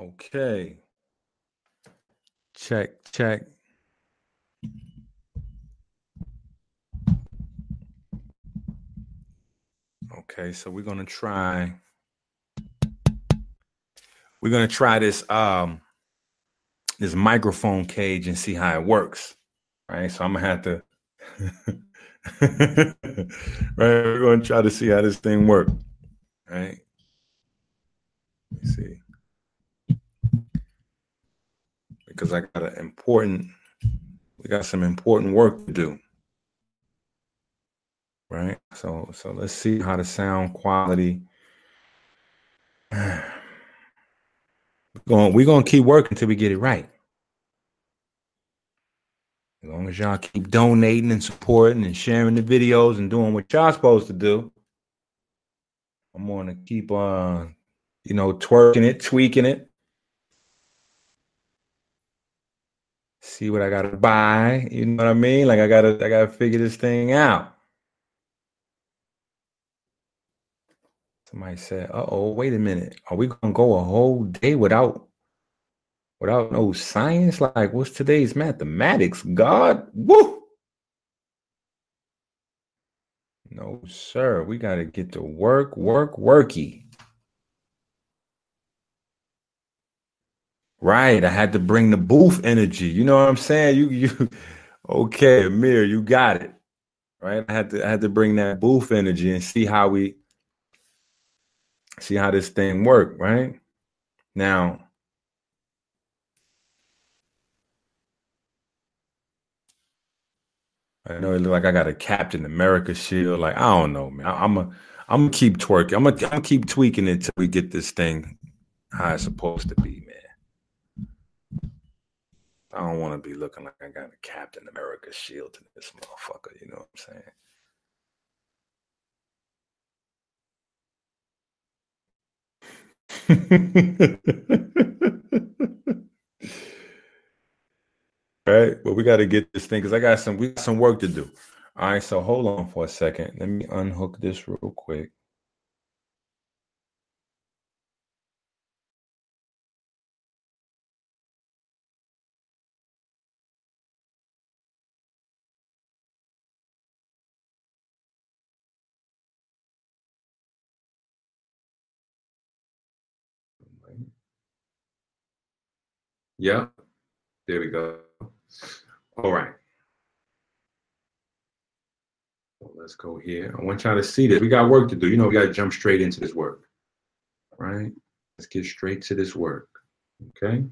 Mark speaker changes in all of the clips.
Speaker 1: Okay. Check, check. Okay, so we're gonna try. We're gonna try this um this microphone cage and see how it works. Right. So I'm gonna have to right. We're gonna try to see how this thing works. Right. Let me see. Because I got an important, we got some important work to do. Right. So so let's see how the sound quality. We're going, we're gonna keep working until we get it right. As long as y'all keep donating and supporting and sharing the videos and doing what y'all supposed to do, I'm gonna keep on, uh, you know, twerking it, tweaking it. See what I gotta buy. You know what I mean? Like I gotta, I gotta figure this thing out. Somebody said, "Uh oh, wait a minute. Are we gonna go a whole day without without no science? Like, what's today's mathematics? God, woo! No, sir. We got to get to work, work, worky. Right. I had to bring the booth energy. You know what I'm saying? You, you, okay, Amir, you got it. Right. I had to, I had to bring that booth energy and see how we, see how this thing work. Right now I know it look like I got a Captain America shield. Like I don't know, man. I, am a I'm gonna keep twerking. I'm gonna, I'm keep tweaking it until we get this thing how it's supposed to be. I don't want to be looking like I got a Captain America shield in this motherfucker. You know what I'm saying? right? But we got to get this thing because I got some we got some work to do. All right, so hold on for a second. Let me unhook this real quick. Yeah, there we go. All right. So let's go here. I want y'all to see this. We got work to do. You know, we got to jump straight into this work. Right? Let's get straight to this work. Okay.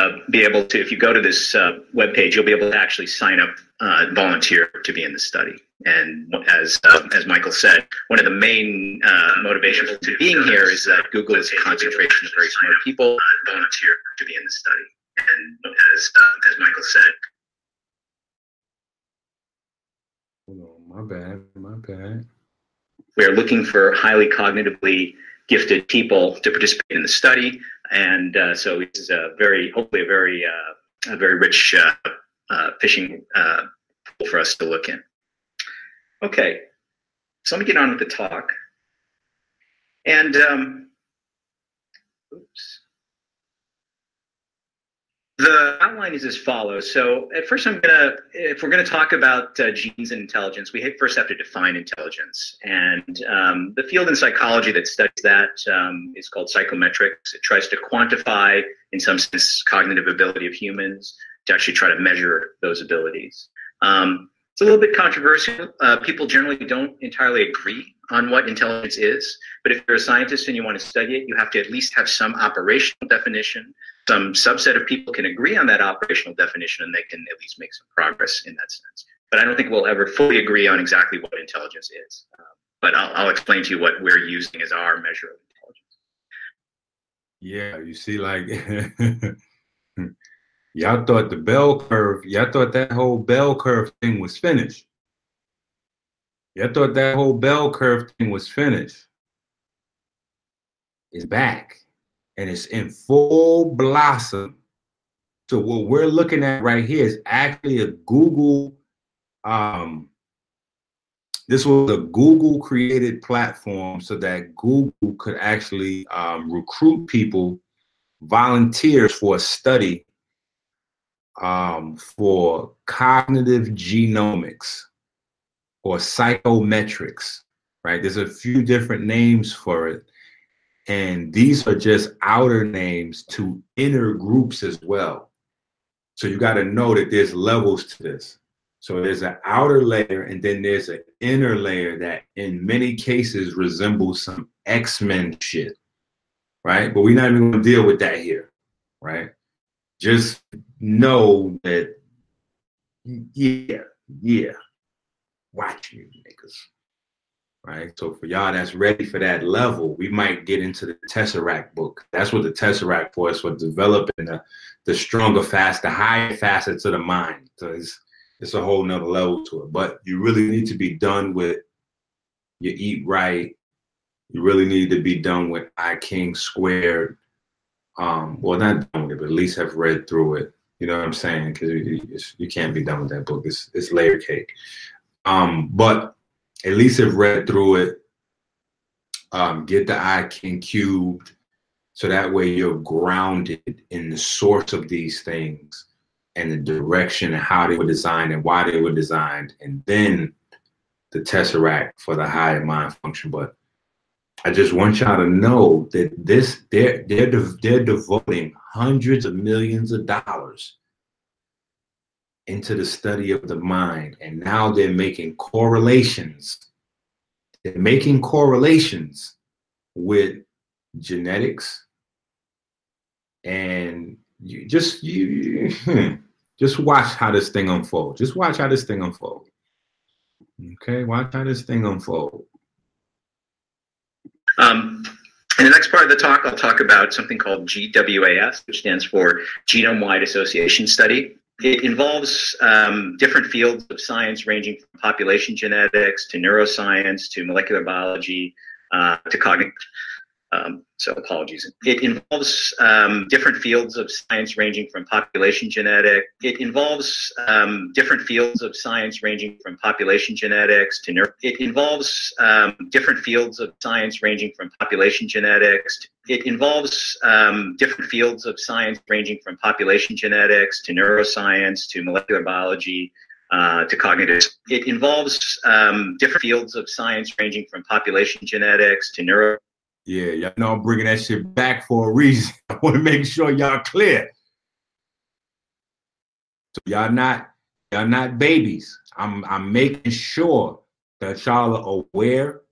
Speaker 2: Uh, be able to, if you go to this uh, webpage, you'll be able to actually sign up, uh, volunteer to be in the study. And as uh, as Michael said, one of the main uh, motivations to being here is that Google is a concentration of very smart people. Volunteer to be in the study. And as uh, as Michael said.
Speaker 1: my bad, my bad.
Speaker 2: We are looking for highly cognitively gifted people to participate in the study. And uh, so it's a very, hopefully, a very, uh, a very rich uh, uh fishing uh, pool for us to look in. Okay, so let me get on with the talk. And um, oops. The outline is as follows. So at first, I'm gonna, if we're gonna talk about uh, genes and intelligence, we first have to define intelligence. And um, the field in psychology that studies that um, is called psychometrics. It tries to quantify, in some sense, cognitive ability of humans to actually try to measure those abilities. Um, it's a little bit controversial. Uh, people generally don't entirely agree on what intelligence is. But if you're a scientist and you want to study it, you have to at least have some operational definition some subset of people can agree on that operational definition and they can at least make some progress in that sense. But I don't think we'll ever fully agree on exactly what intelligence is. Um, but I'll, I'll explain to you what we're using as our measure of
Speaker 1: intelligence. Yeah, you see, like, y'all thought the bell curve, y'all thought that whole bell curve thing was finished. Y'all thought that whole bell curve thing was finished. It's back and it's in full blossom. So what we're looking at right here is actually a Google. Um, this was a Google created platform so that Google could actually um, recruit people, volunteers for a study um, for cognitive genomics or psychometrics, right? There's a few different names for it. And these are just outer names to inner groups as well. So you got to know that there's levels to this. So there's an outer layer and then there's an inner layer that in many cases resembles some X-Men shit. Right? But we're not even gonna deal with that here. Right? Just know that yeah, yeah. Watch you niggas right? So for y'all that's ready for that level, we might get into the Tesseract book. That's what the Tesseract for us for developing the, the stronger fast, the higher facets of the mind. So it's it's a whole nother level to it. But you really need to be done with you eat right. You really need to be done with I King squared. Um, well, not done with it, but at least have read through it. You know what I'm saying? Because you, you, can't be done with that book. It's it's layer cake. Um, but at least have read through it. Um, get the I King cubed, so that way you're grounded in the source of these things and the direction and how they were designed and why they were designed, and then the tesseract for the higher mind function. But I just want y'all to know that this they're they're they're devoting hundreds of millions of dollars into the study of the mind. And now they're making correlations. They're making correlations with genetics and you just you hmm, just watch how this thing unfolds. Just watch how this thing unfolds. Okay, watch how this thing unfolds.
Speaker 2: Um, in the next part of the talk, I'll talk about something called GWAS, which stands for Genome Wide Association Study. It involves um, different fields of science ranging from population genetics to neuroscience to molecular biology uh, to cognitive um, so apologies. It involves um, different fields of science ranging from population genetic. It involves um, different fields of science ranging from population genetics to neuro. It involves um, different fields of science ranging from population genetics. It involves um, different fields of science ranging from population genetics to neuroscience to molecular biology uh, to cognitive. It involves um, different fields of science ranging from population genetics to neuro.
Speaker 1: Yeah, y'all know I'm bringing that shit back for a reason. I want to make sure y'all clear. So y'all not y'all not babies. I'm I'm making sure that y'all are aware,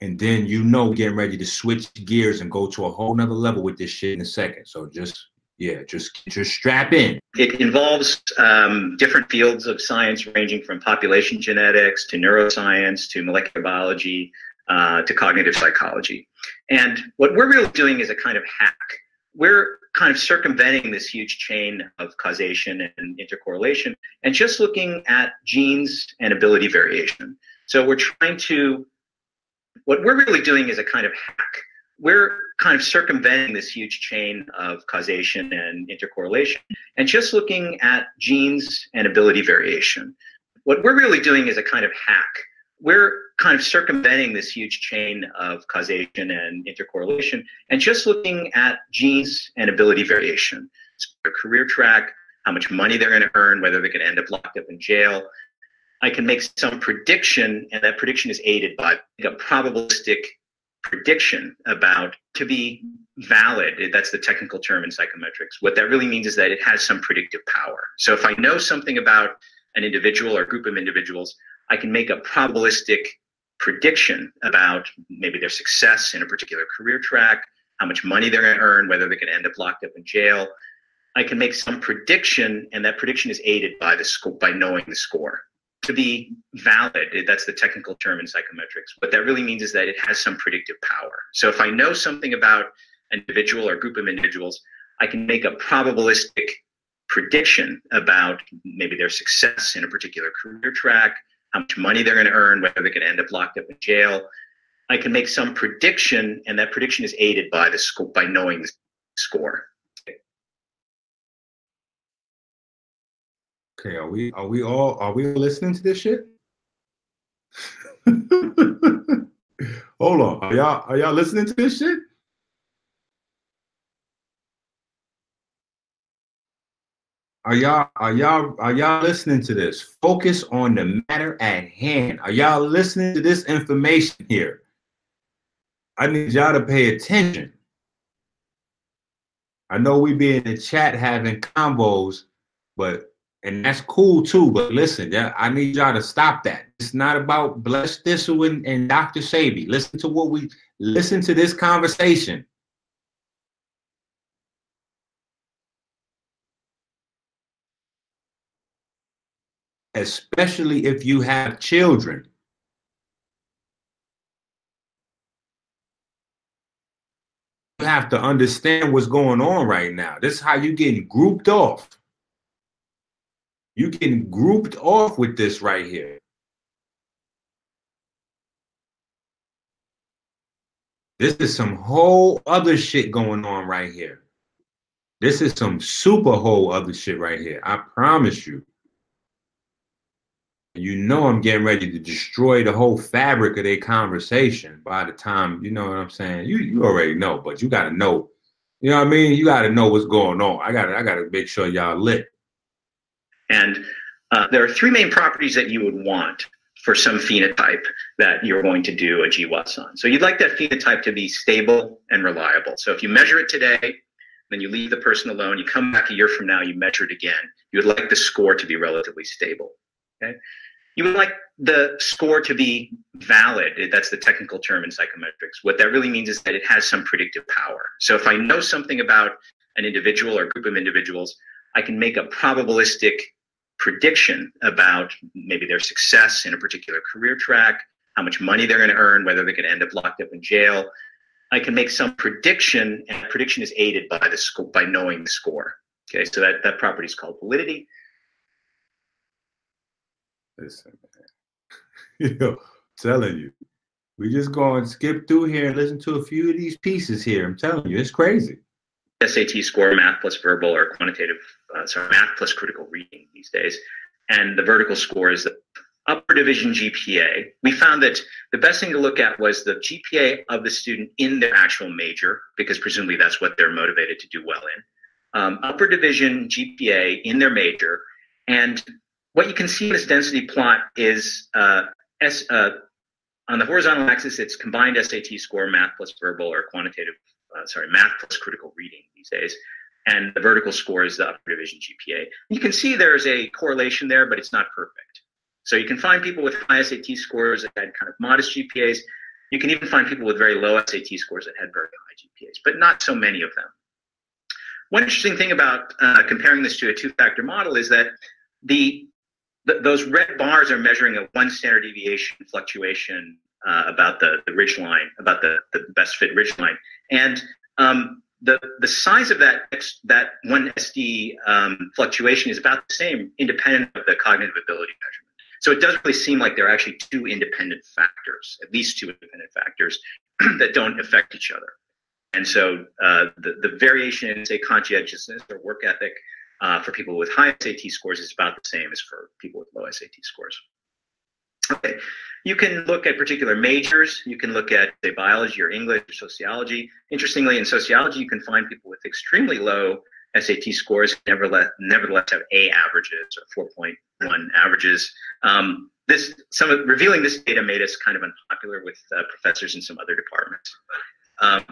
Speaker 1: and then you know getting ready to switch gears and go to a whole nother level with this shit in a second. So just yeah, just just strap in.
Speaker 2: It involves um, different fields of science ranging from population genetics to neuroscience to molecular biology uh, to cognitive psychology. And what we're really doing is a kind of hack. We're kind of circumventing this huge chain of causation and intercorrelation and just looking at genes and ability variation. So we're trying to, what we're really doing is a kind of hack. We're kind of circumventing this huge chain of causation and intercorrelation and just looking at genes and ability variation. What we're really doing is a kind of hack we're kind of circumventing this huge chain of causation and intercorrelation and just looking at genes and ability variation. So their career track, how much money they're going to earn, whether they're going to end up locked up in jail. I can make some prediction, and that prediction is aided by a probabilistic prediction about to be valid. That's the technical term in psychometrics. What that really means is that it has some predictive power. So if I know something about an individual or group of individuals, I can make a probabilistic prediction about maybe their success in a particular career track, how much money they're going to earn, whether they're going to end up locked up in jail. I can make some prediction, and that prediction is aided by the score, by knowing the score. To be valid, that's the technical term in psychometrics. What that really means is that it has some predictive power. So if I know something about an individual or group of individuals, I can make a probabilistic prediction about maybe their success in a particular career track, how much money they're going to earn, whether they're going to end up locked up in jail. I can make some prediction, and that prediction is aided by the score by knowing the score.
Speaker 1: Okay, are we are we all are we listening to this shit? Hold on, are y'all are y'all listening to this shit? Are y'all are y'all are y'all listening to this? Focus on the matter at hand. Are y'all listening to this information here? I need y'all to pay attention. I know we be in the chat having combos, but and that's cool too. But listen, I need y'all to stop that. It's not about Bless Thistle and, and Dr. Sebi. Listen to what we listen to this conversation. Especially if you have children. You have to understand what's going on right now. This is how you're getting grouped off. You're getting grouped off with this right here. This is some whole other shit going on right here. This is some super whole other shit right here. I promise you you know I'm getting ready to destroy the whole fabric of their conversation by the time, you know what I'm saying? You you already know, but you gotta know. You know what I mean? You gotta know what's going on. I gotta I gotta make sure y'all lit.
Speaker 2: And uh, there are three main properties that you would want for some phenotype that you're going to do a GWAS on. So you'd like that phenotype to be stable and reliable. So if you measure it today, then you leave the person alone, you come back a year from now, you measure it again, you would like the score to be relatively stable. Okay you would like the score to be valid. That's the technical term in psychometrics. What that really means is that it has some predictive power. So if I know something about an individual or group of individuals, I can make a probabilistic prediction about maybe their success in a particular career track, how much money they're going to earn, whether they're going to end up locked up in jail. I can make some prediction, and prediction is aided by the score by knowing the score. Okay, so that, that property is called validity.
Speaker 1: Listen, man. you know, telling you. We just go and skip through here and listen to a few of these pieces here. I'm telling you, it's crazy.
Speaker 2: SAT score, math plus verbal or quantitative, uh, sorry, math plus critical reading these days. And the vertical score is the upper division GPA. We found that the best thing to look at was the GPA of the student in their actual major, because presumably that's what they're motivated to do well in. Um, upper division GPA in their major, and what you can see in this density plot is uh, S, uh, on the horizontal axis, it's combined SAT score, math plus verbal or quantitative, uh, sorry, math plus critical reading these days. And the vertical score is the upper division GPA. You can see there's a correlation there, but it's not perfect. So you can find people with high SAT scores that had kind of modest GPAs. You can even find people with very low SAT scores that had very high GPAs, but not so many of them. One interesting thing about uh, comparing this to a two-factor model is that the th- those red bars are measuring a one standard deviation fluctuation uh, about the, the ridge line, about the, the best fit ridge line. And um, the, the size of that, that one SD um, fluctuation is about the same, independent of the cognitive ability measurement. So it doesn't really seem like there are actually two independent factors, at least two independent factors that don't affect each other. And so uh, the, the variation in, say, conscientiousness or work ethic uh, for people with high SAT scores is about the same as for people with low SAT scores. Okay, you can look at particular majors. You can look at say biology or English or sociology. Interestingly, in sociology, you can find people with extremely low SAT scores, nevertheless, nevertheless have A averages or 4.1 averages. Um, this some of, revealing this data made us kind of unpopular with uh, professors in some other departments. Um,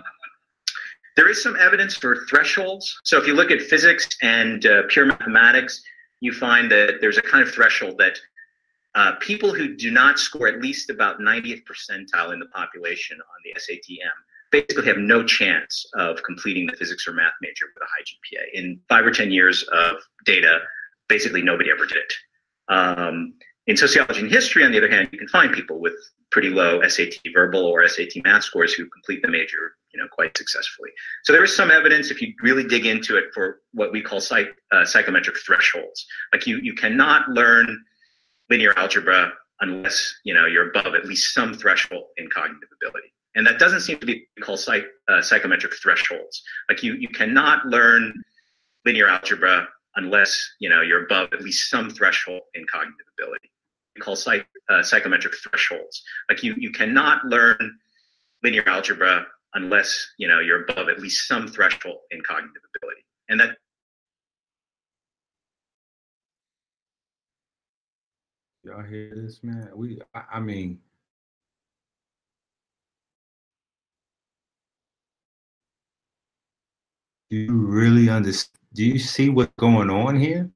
Speaker 2: there is some evidence for thresholds. So if you look at physics and uh, pure mathematics, you find that there's a kind of threshold that uh, people who do not score at least about 90th percentile in the population on the SATM basically have no chance of completing the physics or math major with a high GPA. In five or 10 years of data, basically nobody ever did it. Um, in sociology and history, on the other hand, you can find people with pretty low SAT verbal or SAT math scores who complete the major you know, quite successfully. So there is some evidence, if you really dig into it, for what we call psych, uh, psychometric thresholds. Like you, you cannot learn linear algebra unless you know you're above at least some threshold in cognitive ability. And that doesn't seem to be called psych, uh, psychometric thresholds. Like you, you cannot learn linear algebra unless you know you're above at least some threshold in cognitive ability. We call psych, uh, psychometric thresholds. Like you, you cannot learn linear algebra unless you know you're above at least some threshold in cognitive ability. And that
Speaker 1: Y'all hear this, man? We, I, I mean, do you really understand? Do you see what's going on here?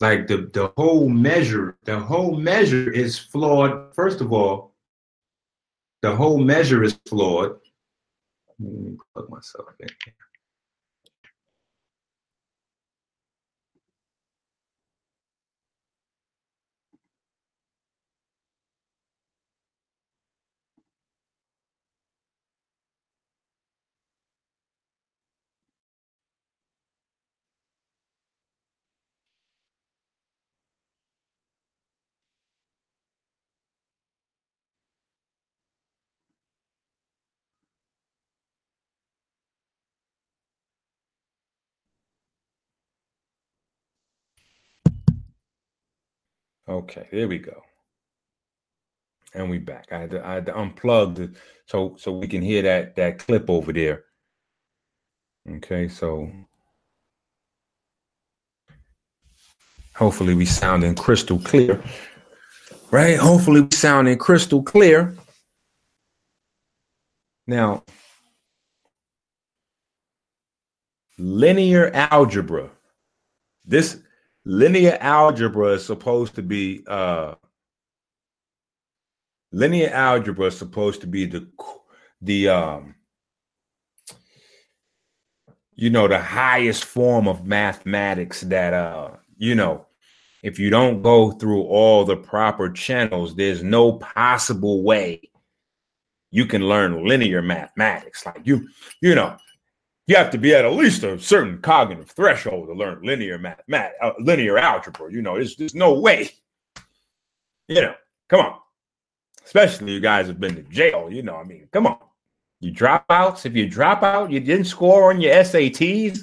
Speaker 1: Like the the whole measure, the whole measure is flawed. First of all, the whole measure is flawed. Let me plug myself in here. Okay, there we go. And we back. I had to, I had to unplug the, so so we can hear that that clip over there. Okay, so hopefully we sounding crystal clear. Right? Hopefully we sounding crystal clear. Now, linear algebra. This linear algebra is supposed to be uh linear algebra is supposed to be the the um you know the highest form of mathematics that uh you know if you don't go through all the proper channels there's no possible way you can learn linear mathematics. Like you you know you have to be at at least a certain cognitive threshold to learn linear math, math uh, linear algebra. You know, there's, there's no way. You know, come on. Especially you guys have been to jail. You know, I mean, come on. You dropouts. If you drop out, you didn't score on your SATs.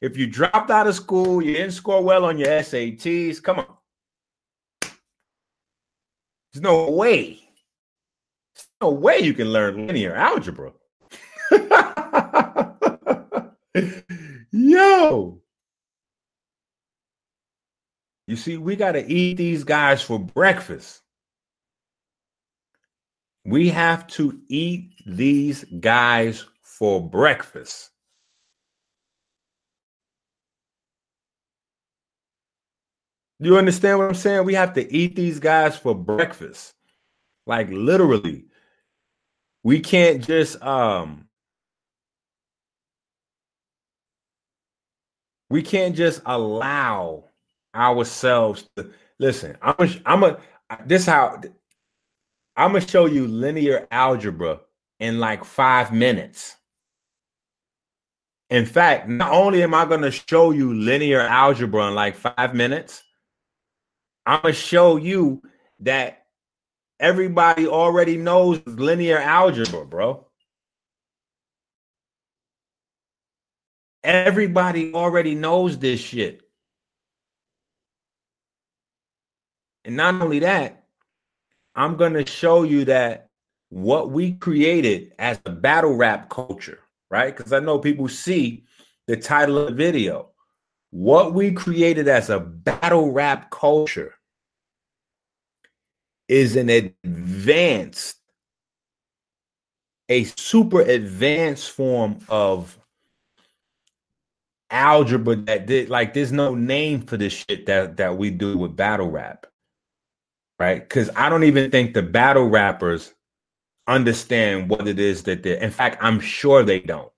Speaker 1: If you dropped out of school, you didn't score well on your SATs. Come on. There's no way. There's no way you can learn linear algebra. Yo. You see, we got to eat these guys for breakfast. We have to eat these guys for breakfast. You understand what I'm saying? We have to eat these guys for breakfast. Like literally. We can't just um we can't just allow ourselves to listen. I'm a, I'm a this how I'm gonna show you linear algebra in like five minutes. In fact, not only am I gonna show you linear algebra in like five minutes, I'm gonna show you that everybody already knows linear algebra, bro. Everybody already knows this shit. And not only that, I'm going to show you that what we created as a battle rap culture, right? Because I know people see the title of the video. What we created as a battle rap culture is an advanced, a super advanced form of algebra that did like there's no name for this shit that that we do with battle rap right? Because i don't even think the battle rappers understand what it is that they're in fact i'm sure they don't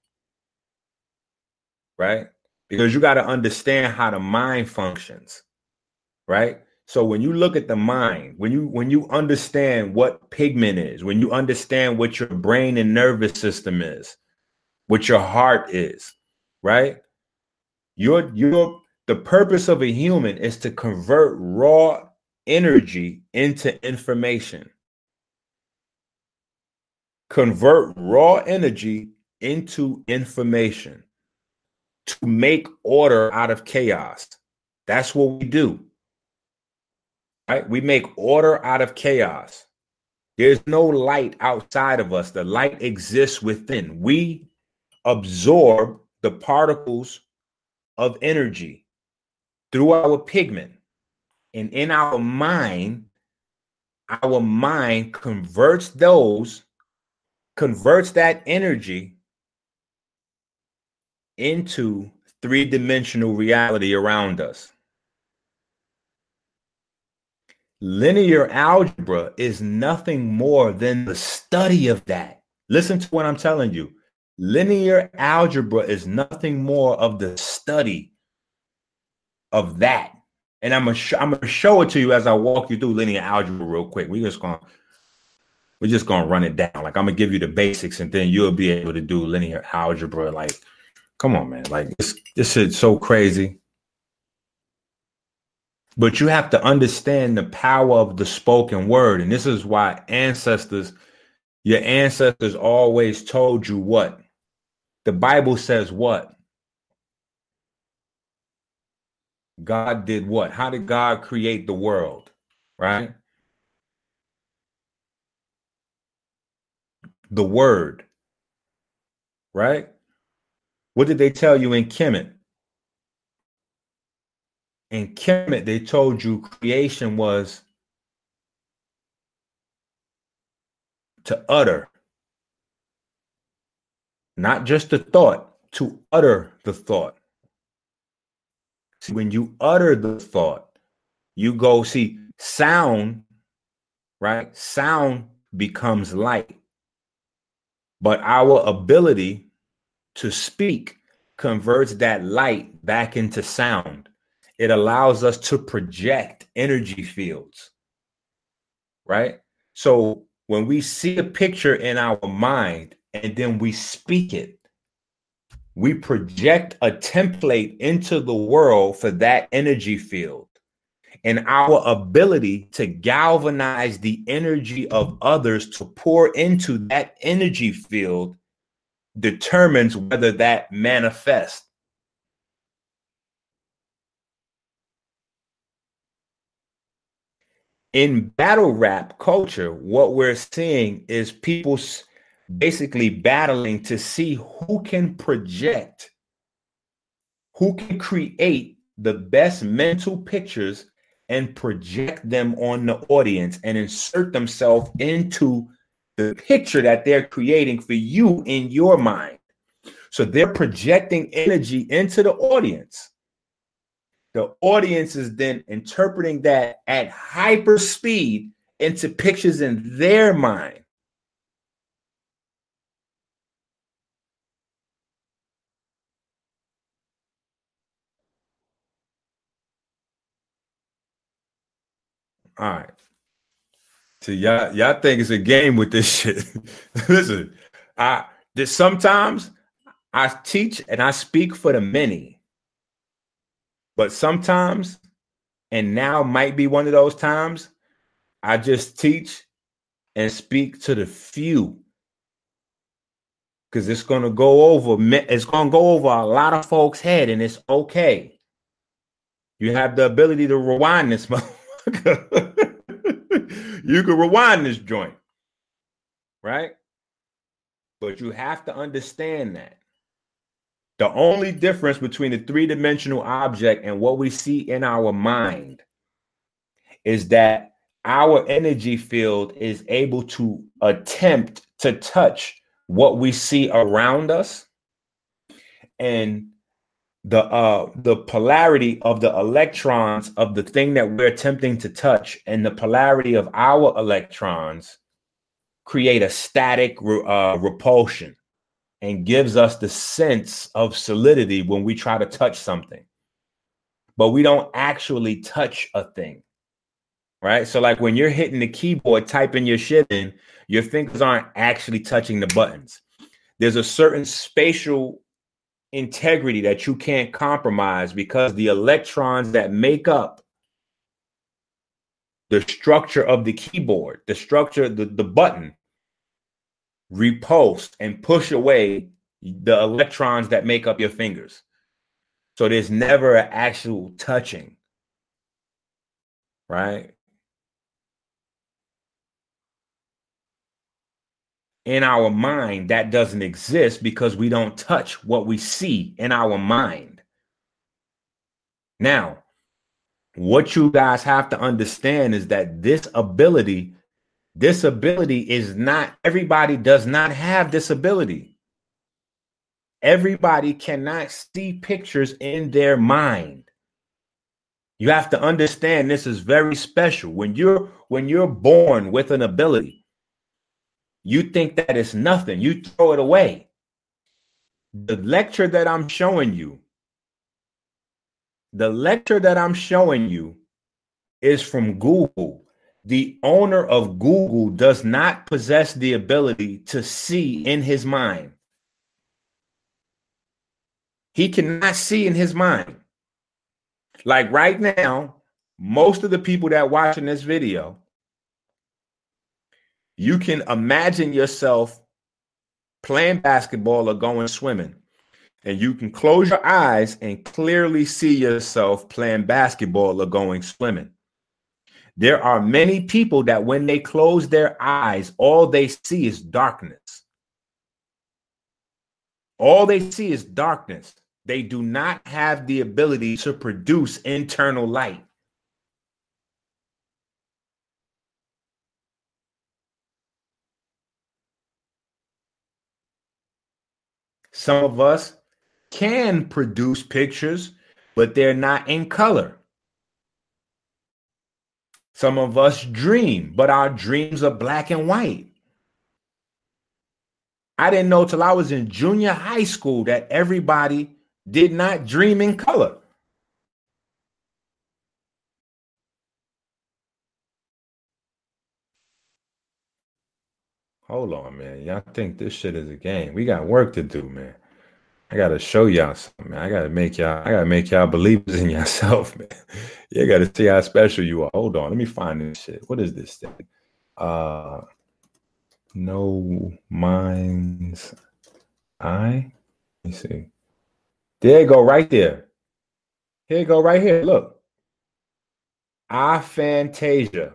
Speaker 1: right? Because you got to understand how the mind functions right? So when you look at the mind when you when you understand what pigment is when you understand what your brain and nervous system is what your heart is right your your The purpose of a human is to convert raw energy into information. Convert raw energy into information to make order out of chaos. That's what we do. Right? We make order out of chaos. There's no light outside of us. The light exists within. We absorb the particles of energy through our pigment. And in our mind, our mind converts those, converts that energy into three dimensional reality around us. Linear algebra is nothing more than the study of that. Listen to what I'm telling you. Linear algebra is nothing more of the study of that. And I'm gonna sh- I'm gonna show it to you as I walk you through linear algebra real quick. We're just gonna we're just gonna run it down. Like I'm gonna give you the basics, and then you'll be able to do linear algebra. Like, come on, man! Like this this is so crazy. But you have to understand the power of the spoken word. And this is why ancestors, your ancestors always told you what? The Bible says what? God did what? How did God create the world? Right? The word. Right? What did they tell you in Kemet? in Kemet, they told you creation was to utter, not just the thought, to utter the thought. See, when you utter the thought, you go see sound, right? Sound becomes light. But our ability to speak converts that light back into sound it allows us to project energy fields, right? So when we see a picture in our mind and then we speak it, we project a template into the world for that energy field. And our ability to galvanize the energy of others to pour into that energy field determines whether that manifests in battle rap culture, what we're seeing is people basically battling to see who can project, who can create the best mental pictures and project them on the audience and insert themselves into the picture that they're creating for you in your mind. So they're projecting energy into the audience the audience is then interpreting that at hyper speed into pictures in their mind. All right. So y'all, y'all think it's a game with this shit. Listen, I this sometimes I teach and I speak for the many. But sometimes, and now might be one of those times, I just teach and speak to the few. Because it's gonna go over, it's gonna go over a lot of folks' head, and it's okay. You have the ability to rewind this you can rewind this joint, right? But you have to understand that the only difference between the three dimensional object and what we see in our mind is that our energy field is able to attempt to touch what we see around us and the uh the polarity of the electrons of the thing that we're attempting to touch and the polarity of our electrons create a static uh, repulsion and gives us the sense of solidity when we try to touch something. But we don't actually touch a thing. Right. So, like when you're hitting the keyboard, typing your shit in, your fingers aren't actually touching the buttons. There's a certain spatial integrity that you can't compromise because the electrons that make up the structure of the keyboard, the structure, the, the button, repulse and push away the electrons that make up your fingers. So there's never an actual touching, right? In our mind, that doesn't exist because we don't touch what we see in our mind. Now, what you guys have to understand is that this ability, this ability is not everybody does not have this ability. Everybody cannot see pictures in their mind. You have to understand this is very special. When you're when you're born with an ability, you think that it's nothing. You throw it away. The lecture that I'm showing you, the lecture that I'm showing you is from Google. The owner of Google does not possess the ability to see in his mind. He cannot see in his mind. Like right now, most of the people that watching this video, you can imagine yourself playing basketball or going swimming. And you can close your eyes and clearly see yourself playing basketball or going swimming. There are many people that when they close their eyes, all they see is darkness. All they see is darkness. They do not have the ability to produce internal light. Some of us can produce pictures, but they're not in color. Some of us dream, but our dreams are black and white. I didn't know till I was in junior high school that everybody did not dream in color. Hold on, man. Y'all think this shit is a game. We got work to do, man. I gotta show y'all something, man. I gotta make y'all, I gotta make y'all believers in yourself, man. You gotta see how special you are. Hold on, let me find this shit. What is this thing? Uh no minds eye. Let me see. There you go, right there. Here you go, right here. Look. Aphantasia,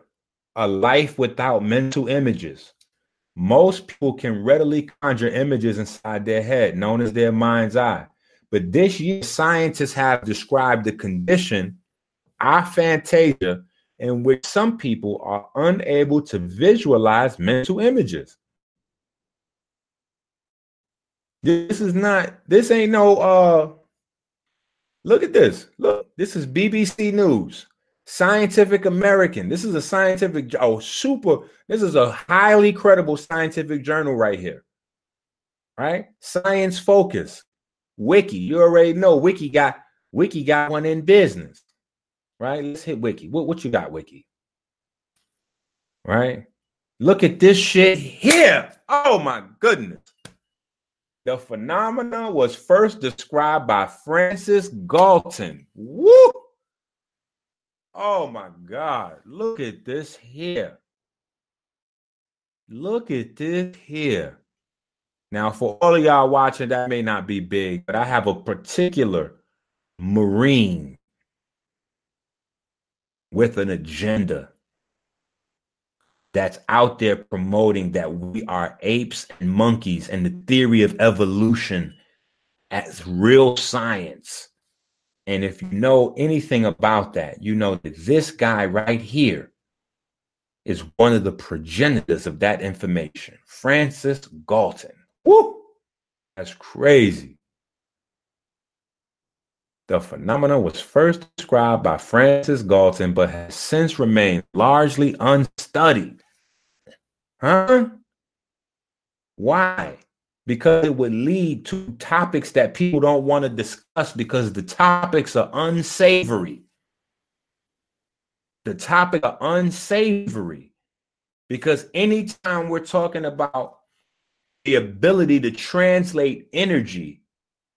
Speaker 1: a life without mental images. Most people can readily conjure images inside their head, known as their mind's eye. But this year, scientists have described the condition, aphantasia, in which some people are unable to visualize mental images. This is not, this ain't no uh look at this. Look, this is BBC News, Scientific American. This is a scientific oh super, this is a highly credible scientific journal right here. Right? Science Focus. Wiki. You already know Wiki got Wiki got one in business. Right? Let's hit Wiki. What, what you got, Wiki? Right? Look at this shit here. Oh my goodness. The phenomenon was first described by Francis Galton. Woo! Oh my God. Look at this here. Look at this here. Now, for all of y'all watching, that may not be big, but I have a particular Marine with an agenda that's out there promoting that we are apes and monkeys and the theory of evolution as real science. And if you know anything about that, you know that this guy right here is one of the progenitors of that information, Francis Galton. Woo! That's crazy. The phenomenon was first described by Francis Galton, but has since remained largely unstudied. Huh? Why? Because it would lead to topics that people don't want to discuss because the topics are unsavory. The topic are unsavory because anytime we're talking about the ability to translate energy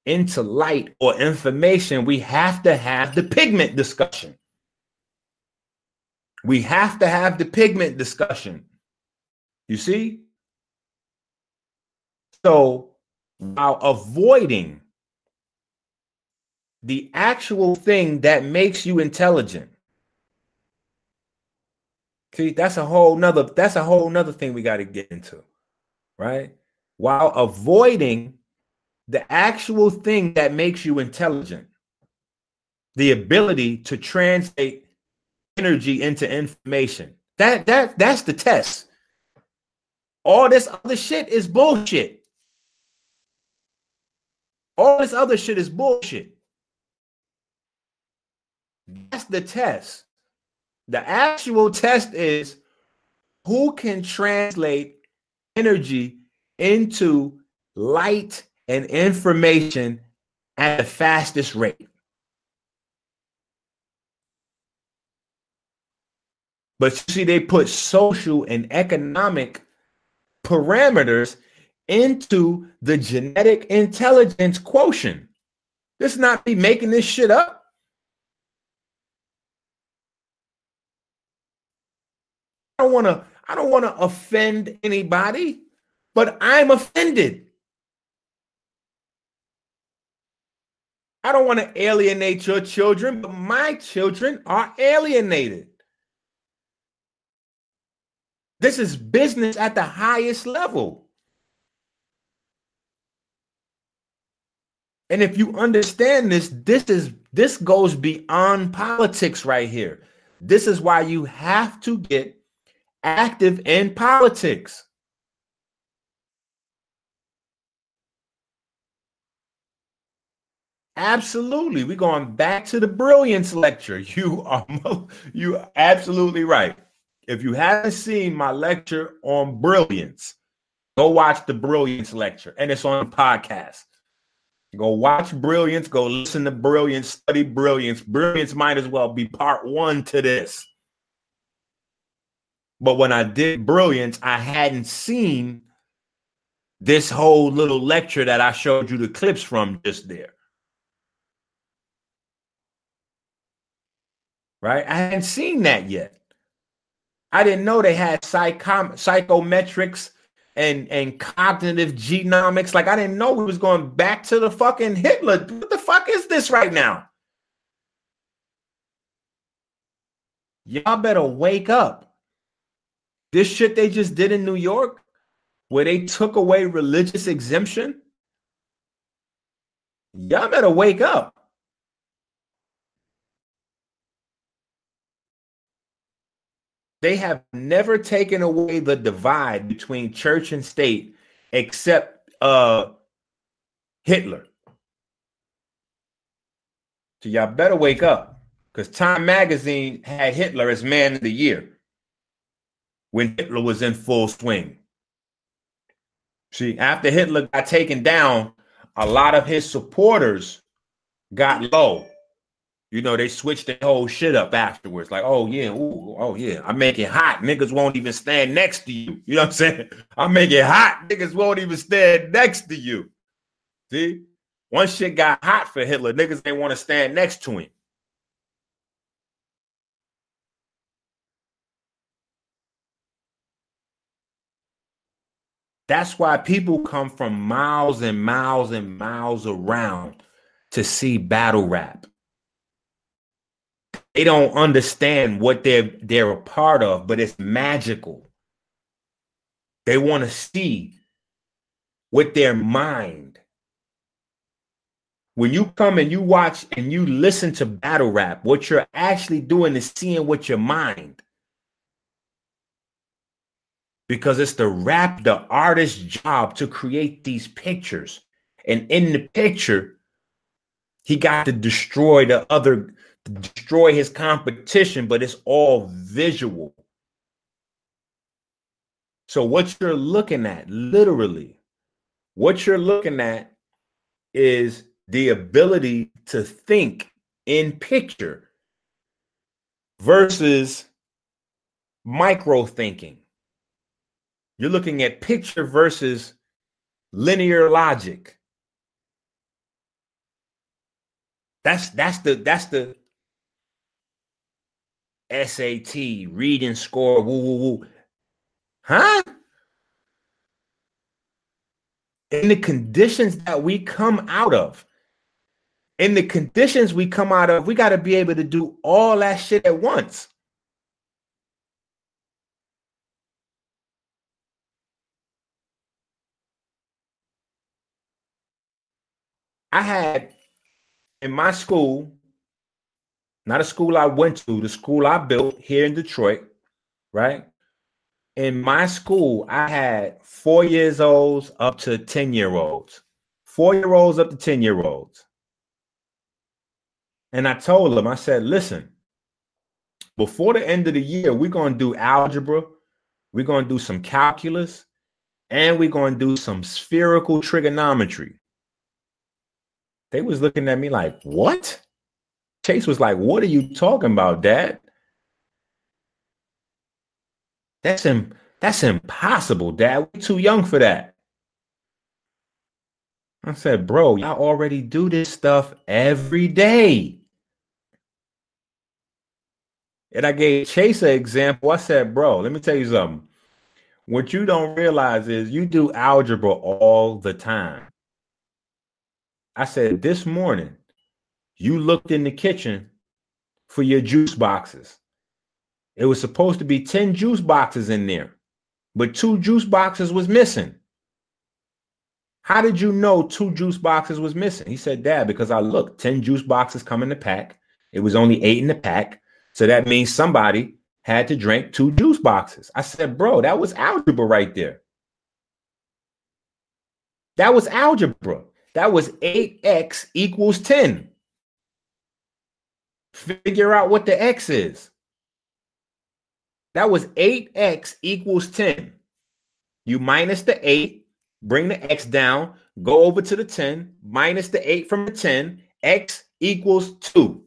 Speaker 1: into light or information, we have to have the pigment discussion. We have to have the pigment discussion. You see? So while avoiding the actual thing that makes you intelligent. See, that's a whole nother that's a whole nother thing we got to get into, right? While avoiding the actual thing that makes you intelligent, the ability to translate energy into information. That that that's the test. All this other shit is bullshit. All this other shit is bullshit. That's the test. The actual test is who can translate energy into light and information at the fastest rate. But you see, they put social and economic parameters into the genetic intelligence quotient. This not be making this shit up. I don't want to I don't want to offend anybody, but I'm offended. I don't want to alienate your children, but my children are alienated. This is business at the highest level. And if you understand this, this is this goes beyond politics right here. This is why you have to get active in politics. Absolutely. We're going back to the brilliance lecture. You are you are absolutely right. If you haven't seen my lecture on brilliance, go watch the brilliance lecture and it's on podcast. Go watch brilliance, go listen to brilliance, study brilliance. Brilliance might as well be part 1 to this. But when I did brilliance, I hadn't seen this whole little lecture that I showed you the clips from just there. Right? I hadn't seen that yet. I didn't know they had psychom- psychometrics and and cognitive genomics. Like I didn't know we was going back to the fucking Hitler. What the fuck is this right now? Y'all better wake up. This shit they just did in New York, where they took away religious exemption, y'all better wake up. They have never taken away the divide between church and state except uh, Hitler. So y'all better wake up because Time Magazine had Hitler as man of the year when Hitler was in full swing. See, after Hitler got taken down, a lot of his supporters got low. You know, they switched the whole shit up afterwards. Like, oh yeah, ooh, oh yeah, I make it hot. Niggas won't even stand next to you. You know what I'm saying? I make it hot. Niggas won't even stand next to you. See, once shit got hot for Hitler, niggas didn't want to stand next to him. That's why people come from miles and miles and miles around to see battle rap. They don't understand what they're they're a part of, but it's magical. They want to see with their mind. When you come and you watch and you listen to battle rap, what you're actually doing is seeing with your mind because it's the rap, the artist's job to create these pictures. And in the picture, he got to destroy the other, destroy his competition, but it's all visual. So, what you're looking at, literally, what you're looking at is the ability to think in picture versus micro thinking. You're looking at picture versus linear logic. That's that's the that's the SAT reading score. Woo woo woo. Huh? In the conditions that we come out of, in the conditions we come out of, we got to be able to do all that shit at once. I had in my school, not a school I went to, the school I built here in Detroit, right? In my school, I had four years olds up to 10 year olds, four year olds up to 10 year olds. And I told them, I said, listen, before the end of the year, we're going to do algebra, we're going to do some calculus, and we're going to do some spherical trigonometry. They was looking at me like, what? Chase was like, what are you talking about, Dad? That's Im- that's impossible, Dad. We're too young for that. I said, bro, y'all already do this stuff every day. And I gave Chase an example. I said, bro, let me tell you something. What you don't realize is you do algebra all the time. I said, this morning, you looked in the kitchen for your juice boxes. It was supposed to be 10 juice boxes in there, but two juice boxes was missing. How did you know two juice boxes was missing? He said, Dad, because I looked, 10 juice boxes come in the pack. It was only eight in the pack. So that means somebody had to drink two juice boxes. I said, Bro, that was algebra right there. That was algebra. That was 8x equals 10. Figure out what the x is. That was 8x equals 10. You minus the 8, bring the x down, go over to the 10, minus the 8 from the 10, x equals 2.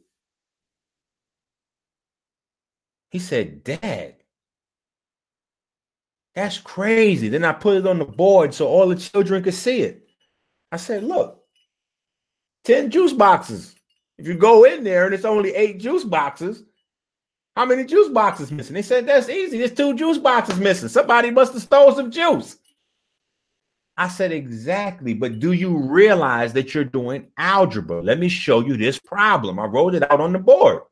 Speaker 1: He said, Dad, that's crazy. Then I put it on the board so all the children could see it. I said, look, 10 juice boxes. If you go in there and it's only eight juice boxes, how many juice boxes missing? They said, that's easy. There's two juice boxes missing. Somebody must have stole some juice. I said, exactly. But do you realize that you're doing algebra? Let me show you this problem. I wrote it out on the board.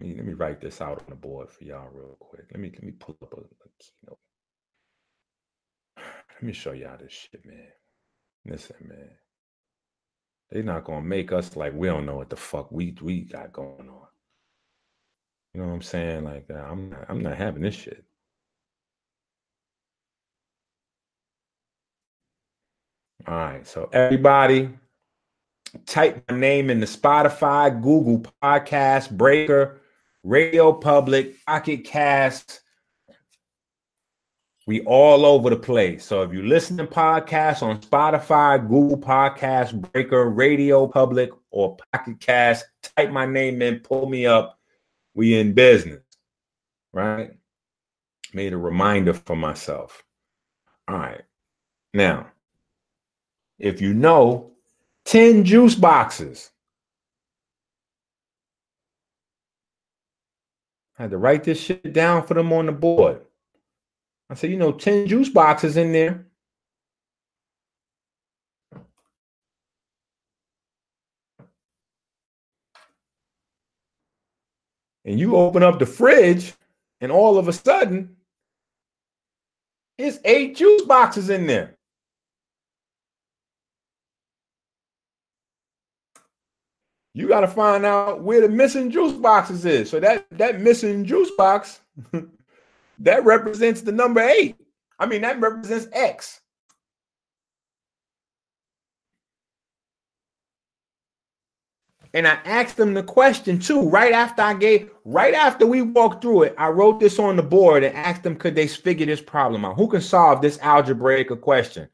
Speaker 1: Let me, write this out on the board for y'all real quick. Let me let me pull up a, a keynote. Let me show y'all this shit, man. Listen, man. They're not gonna make us like we don't know what the fuck we we got going on. You know what I'm saying? Like uh, I'm not, I'm not having this shit. All right, so everybody, type my name in the Spotify, Google Podcast, Breaker, Radio Public, Pocket Cast. We all over the place. So if you listen to podcasts on Spotify, Google Podcast, Breaker, Radio Public, or Pocket Cast, type my name in, pull me up. We in business, right? Made a reminder for myself. All right. Now, if you know 10 juice boxes, I had to write this shit down for them on the board. I said, you know, 10 juice boxes in there. And you open up the fridge, and all of a sudden, it's eight juice boxes in there. you got to find out where the missing juice boxes is. So that that missing juice box that represents the number 8. I mean that represents X. And I asked them the question too, right after I gave, right after we walked through it, I wrote this on the board and asked them, could they figure this problem out? Who can solve this algebraic question?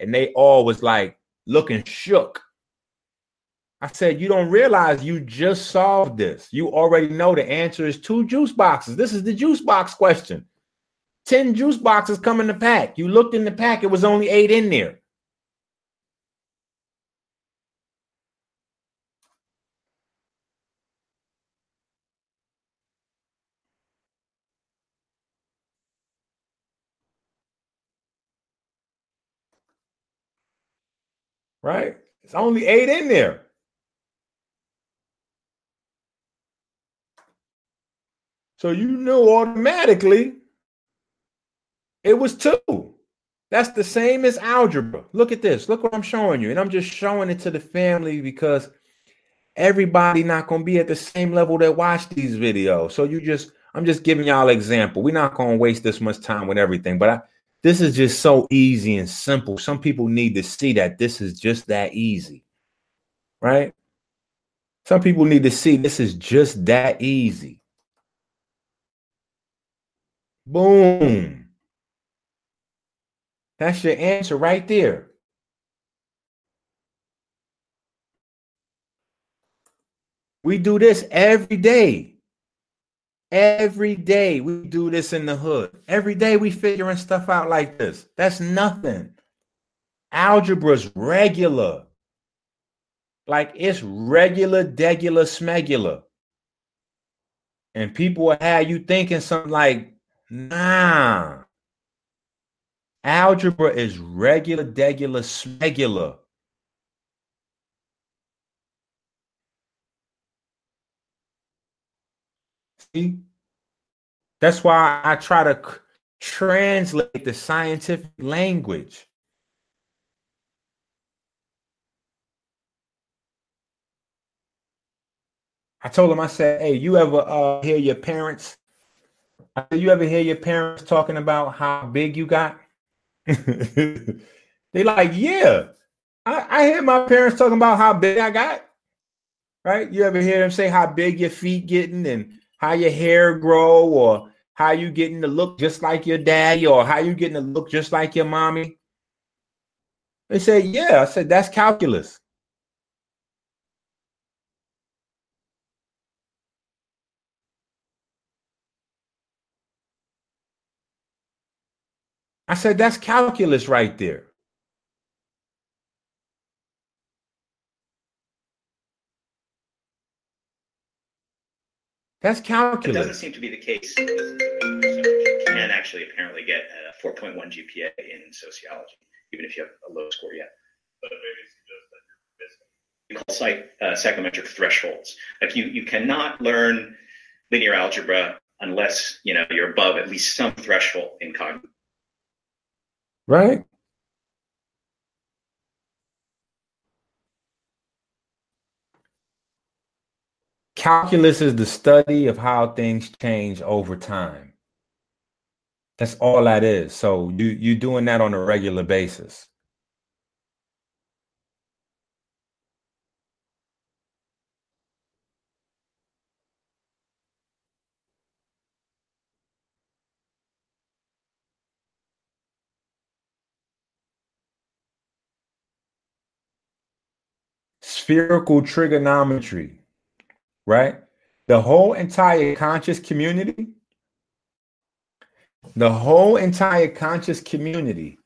Speaker 1: And they all was like looking shook. I said, you don't realize you just solved this. You already know the answer is two juice boxes. This is the juice box question. 10 juice boxes come in the pack. You looked in the pack, it was only eight in there. Right? It's only eight in there. So you knew automatically it was two. That's the same as algebra. Look at this. Look what I'm showing you. And I'm just showing it to the family because everybody not going to be at the same level that watch these videos. So you just, I'm just giving y'all example. We're not going to waste this much time with everything, but I, this is just so easy and simple. Some people need to see that this is just that easy, right? Some people need to see this is just that easy. Boom. That's your answer right there. We do this every day. Every day we do this in the hood. Every day we figuring stuff out like this. That's nothing. Algebra's regular. Like it's regular, degular, smegular. And people will have you thinking something like, nah. Algebra is regular, degular, smegular. See? That's why I try to translate the scientific language. I told him, I said, hey, you ever uh, hear your parents? I you ever hear your parents talking about how big you got? they like, yeah. I, I hear my parents talking about how big I got. Right? You ever hear them say how big your feet getting and how your hair grow or how you getting to look just like your daddy or how you getting to look just like your mommy? They say, yeah. I said, that's calculus. I said, that's calculus right there. That's calculus.
Speaker 2: It doesn't seem to be the case. You can actually apparently get a 4.1 GPA in sociology, even if you have a low score yet. But we call psych, uh, psychometric thresholds. Like you, you cannot learn linear algebra unless you know you're above at least some threshold in cognitive.
Speaker 1: Right? Calculus is the study of how things change over time. That's all that is. So you you're doing that on a regular basis. Spherical trigonometry right? The whole entire conscious community, the whole entire conscious community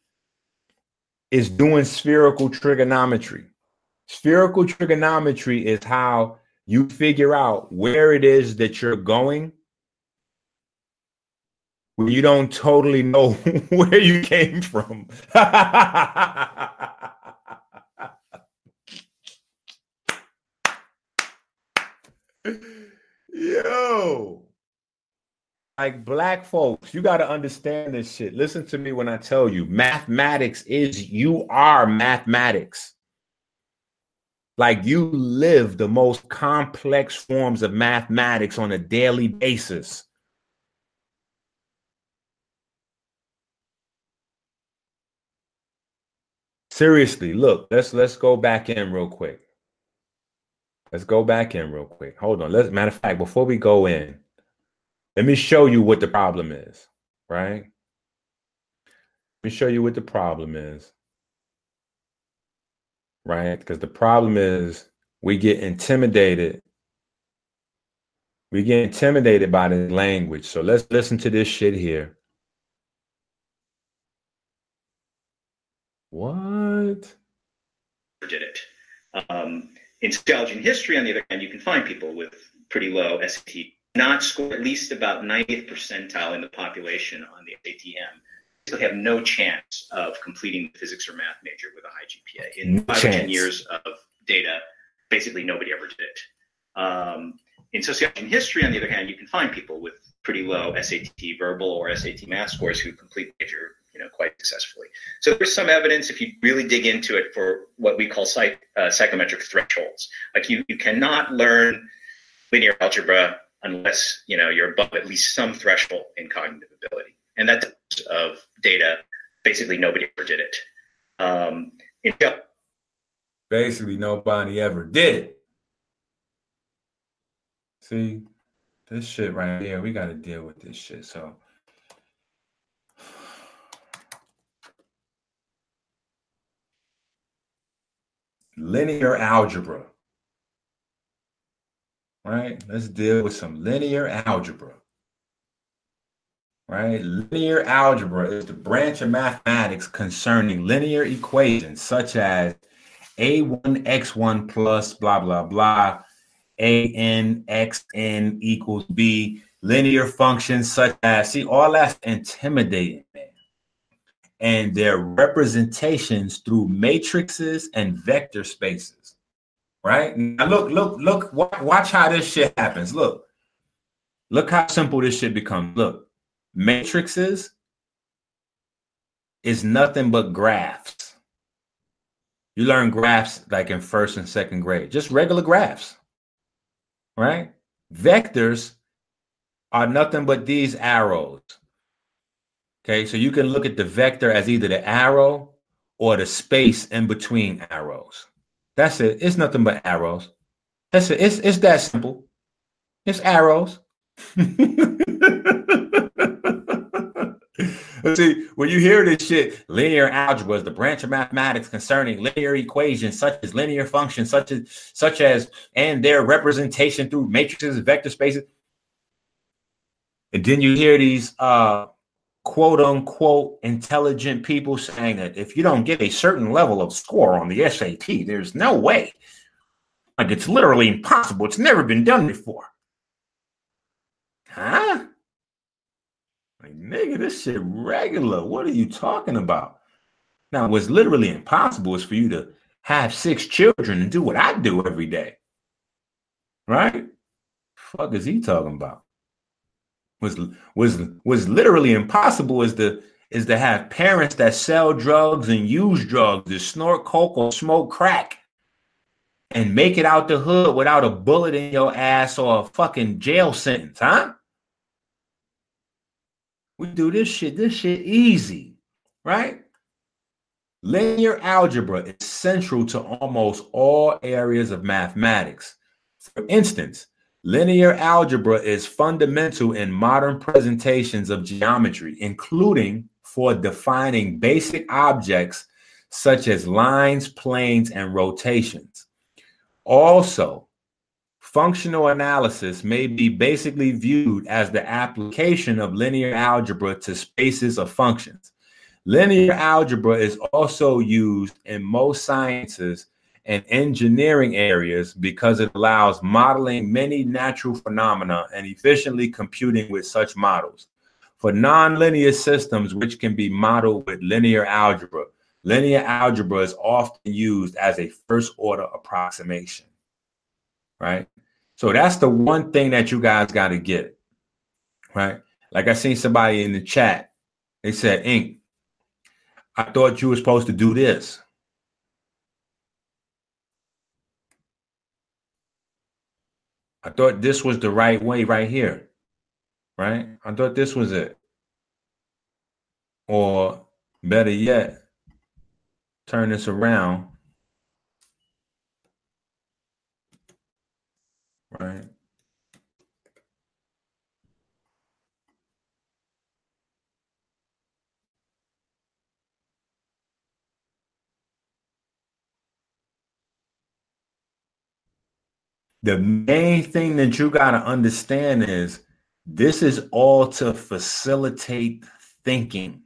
Speaker 1: is doing spherical trigonometry. Spherical trigonometry is how you figure out where it is that you're going when you don't totally know where you came from. Yo. Like black folks, you got to understand this shit. Listen to me when I tell you mathematics is you are mathematics. Like you live the most complex forms of mathematics on a daily basis. Seriously, look, let's let's go back in real quick. Let's go back in real quick. Hold on. Let's matter of fact, before we go in, let me show you what the problem is, right? Let me show you what the problem is, right? Because the problem is we get intimidated. We get intimidated by the language. So let's listen to this shit here. What?
Speaker 2: Did it. Um, in sociology and history, on the other hand, you can find people with pretty low SAT not score at least about 90th percentile in the population on the ATM. They have no chance of completing the physics or math major with a high GPA. In five or 10 years of data, basically nobody ever did it. Um, in sociology and history, on the other hand, you can find people with pretty low SAT verbal or SAT math scores who complete major you know, quite successfully. So there's some evidence if you really dig into it for what we call psych, uh, psychometric thresholds. Like you, you cannot learn linear algebra unless you know you're above at least some threshold in cognitive ability, and that's of data. Basically, nobody ever did it. Um,
Speaker 1: basically, nobody ever did. it. See, this shit right here, we got to deal with this shit. So linear algebra. Right? Let's deal with some linear algebra. Right? Linear algebra is the branch of mathematics concerning linear equations such as a1x1 plus blah blah blah an xn equals b linear functions such as see all that's intimidating man and their representations through matrices and vector spaces. Right? Now look, look, look, watch how this shit happens. Look. Look how simple this shit becomes. Look, matrices is nothing but graphs. You learn graphs like in first and second grade, just regular graphs. Right? Vectors are nothing but these arrows. Okay, so you can look at the vector as either the arrow or the space in between arrows. That's it. It's nothing but arrows. That's it. It's, it's that simple. It's arrows. See, when you hear this shit, linear algebra is the branch of mathematics concerning linear equations such as linear functions, such as such as and their representation through matrices, vector spaces. And then you hear these uh quote unquote intelligent people saying that if you don't get a certain level of score on the SAT, there's no way. Like it's literally impossible. It's never been done before. Huh? Like, nigga, this shit regular. What are you talking about? Now, what's literally impossible is for you to have six children and do what I do every day. Right? Fuck is he talking about? Was was was literally impossible is to is to have parents that sell drugs and use drugs, to snort coke or smoke crack, and make it out the hood without a bullet in your ass or a fucking jail sentence, huh? We do this shit, this shit easy, right? Linear algebra is central to almost all areas of mathematics. For instance, Linear algebra is fundamental in modern presentations of geometry, including for defining basic objects such as lines, planes, and rotations. Also, functional analysis may be basically viewed as the application of linear algebra to spaces of functions. Linear algebra is also used in most sciences and engineering areas because it allows modeling many natural phenomena and efficiently computing with such models. For nonlinear systems, which can be modeled with linear algebra, linear algebra is often used as a first order approximation. Right? So that's the one thing that you guys got to get. Right? Like I seen somebody in the chat, they said, Ink, I thought you were supposed to do this. I thought this was the right way right here. Right? I thought this was it. Or better yet, turn this around. Right? The main thing that you got to understand is this is all to facilitate thinking.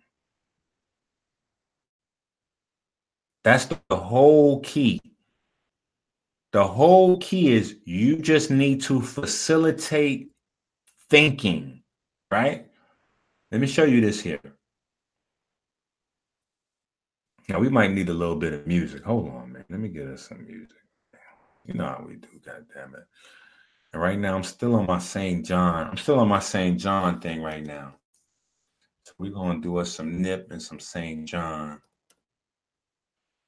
Speaker 1: That's the whole key. The whole key is you just need to facilitate thinking, right? Let me show you this here. Now we might need a little bit of music. Hold on, man. Let me get us some music. You know how we do, god damn it. And right now I'm still on my St. John. I'm still on my St. John thing right now. So we're gonna do us some nip and some St. John.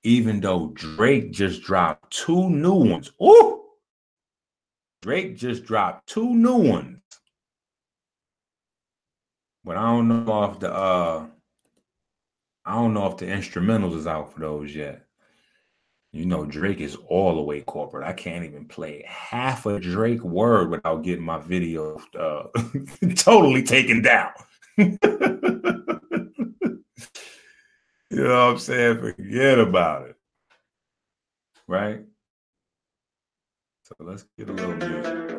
Speaker 1: Even though Drake just dropped two new ones. Ooh! Drake just dropped two new ones. But I don't know if the uh I don't know if the instrumentals is out for those yet. You know, Drake is all the way corporate. I can't even play half a Drake word without getting my video uh, totally taken down. you know what I'm saying? Forget about it. Right? So let's get a little music.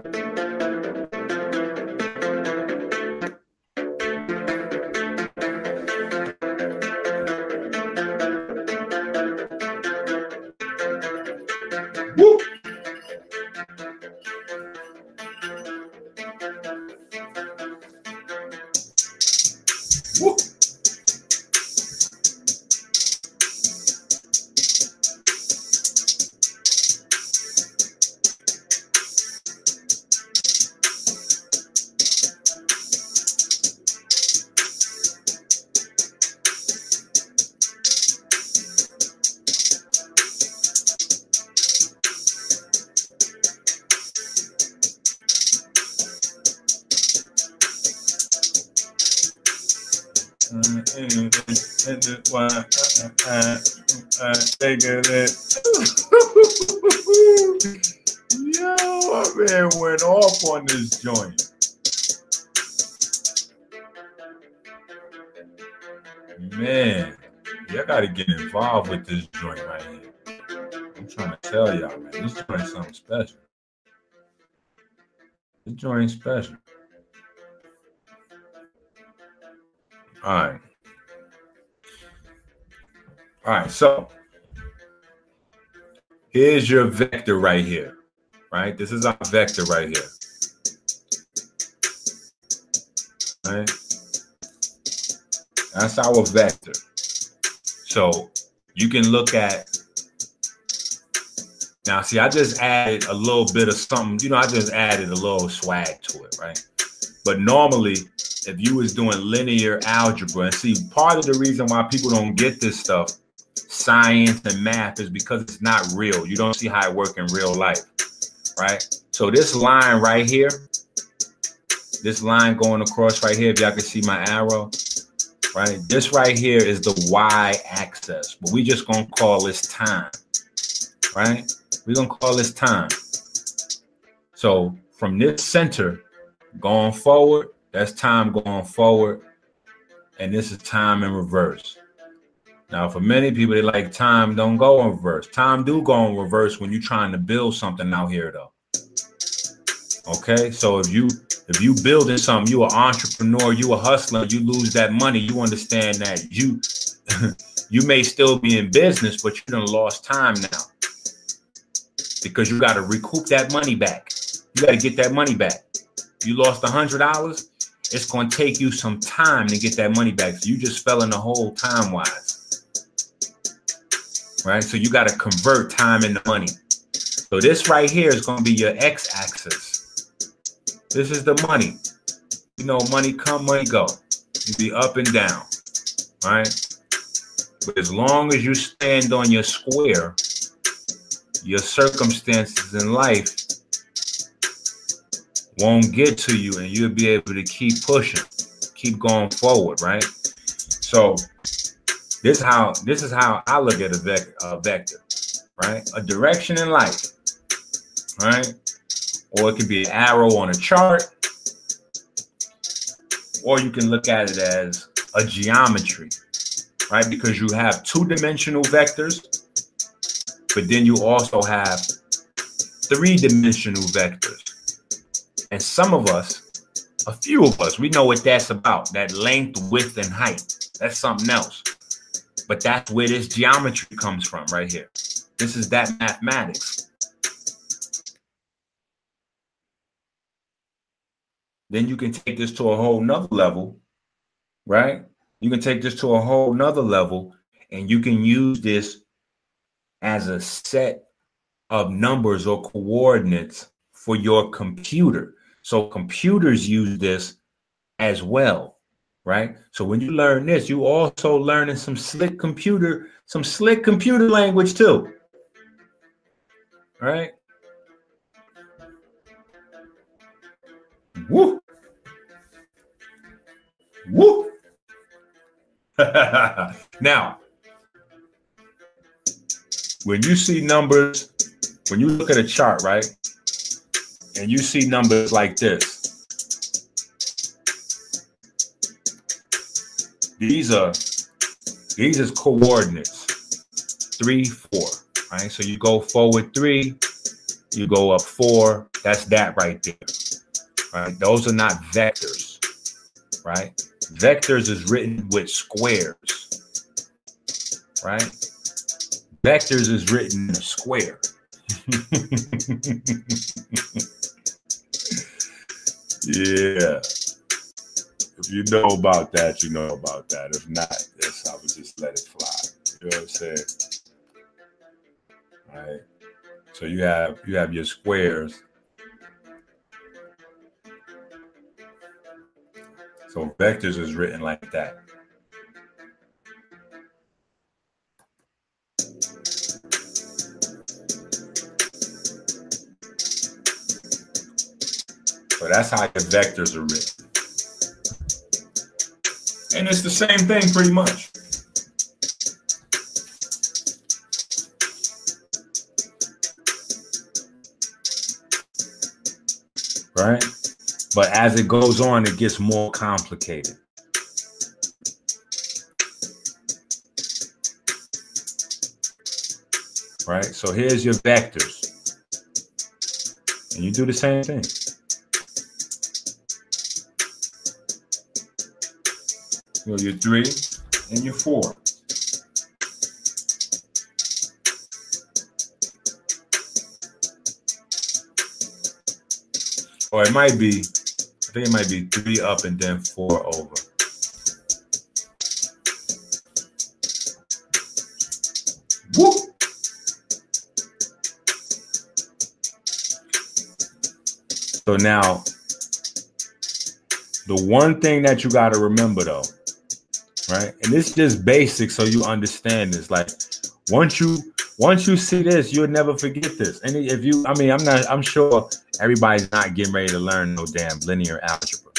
Speaker 1: Yo, my man went off on this joint. Man, y'all gotta get involved with this joint right here. I'm trying to tell y'all, man, this joint something special. This joint special. All right. All right, so here's your vector right here, right? This is our vector right here. Right? That's our vector. So you can look at now, see, I just added a little bit of something, you know, I just added a little swag to it, right? But normally, if you was doing linear algebra, and see, part of the reason why people don't get this stuff science and math is because it's not real. You don't see how it work in real life, right? So this line right here, this line going across right here, if y'all can see my arrow, right? This right here is the y-axis, but we just gonna call this time, right? We're gonna call this time. So from this center going forward, that's time going forward, and this is time in reverse. Now, for many people, they like time don't go in reverse. Time do go in reverse when you're trying to build something out here, though. Okay, so if you if you building something, you an entrepreneur, you a hustler, you lose that money, you understand that you you may still be in business, but you done lost time now because you got to recoup that money back. You got to get that money back. You lost a hundred dollars. It's to take you some time to get that money back. So you just fell in the hole time wise right? So you got to convert time into money. So this right here is going to be your x-axis. This is the money. You know, money come, money go. You be up and down, right? But as long as you stand on your square, your circumstances in life won't get to you, and you'll be able to keep pushing, keep going forward, right? So this how this is how I look at a, vec- a vector, right? A direction in life, right? Or it could be an arrow on a chart, or you can look at it as a geometry, right? Because you have two-dimensional vectors, but then you also have three-dimensional vectors. And some of us, a few of us, we know what that's about. That length, width, and height. That's something else But that's where this geometry comes from right here. This is that mathematics. Then you can take this to a whole nother level, right? You can take this to a whole nother level and you can use this as a set of numbers or coordinates for your computer. So computers use this as well, right? So when you learn this, you also learning some slick computer, some slick computer language too. Right? Woo! Woo! now, when you see numbers, when you look at a chart, right, and you see numbers like this, these are these is coordinates three, four, right? So you go forward three, you go up four. That's that right there, right? Those are not vectors, right? Vectors is written with squares, right? Vectors is written in a square. yeah. If you know about that, you know about that. If not, that's I would just let it fly. You know what I'm saying? All right. So you have you have your squares So vectors is written like that. So that's how your vectors are written. And it's the same thing pretty much. Right? But as it goes on, it gets more complicated. Right? So here's your vectors. And you do the same thing. You know, your three and your four. Or it might be I think it might be three up and then four over. Woo! So now, the one thing that you got to remember though, right? And is just basic so you understand this. Like once you once you see this, you'll never forget this. And if you, I mean, I'm not, I'm sure everybody's not getting ready to learn no damn linear algebra,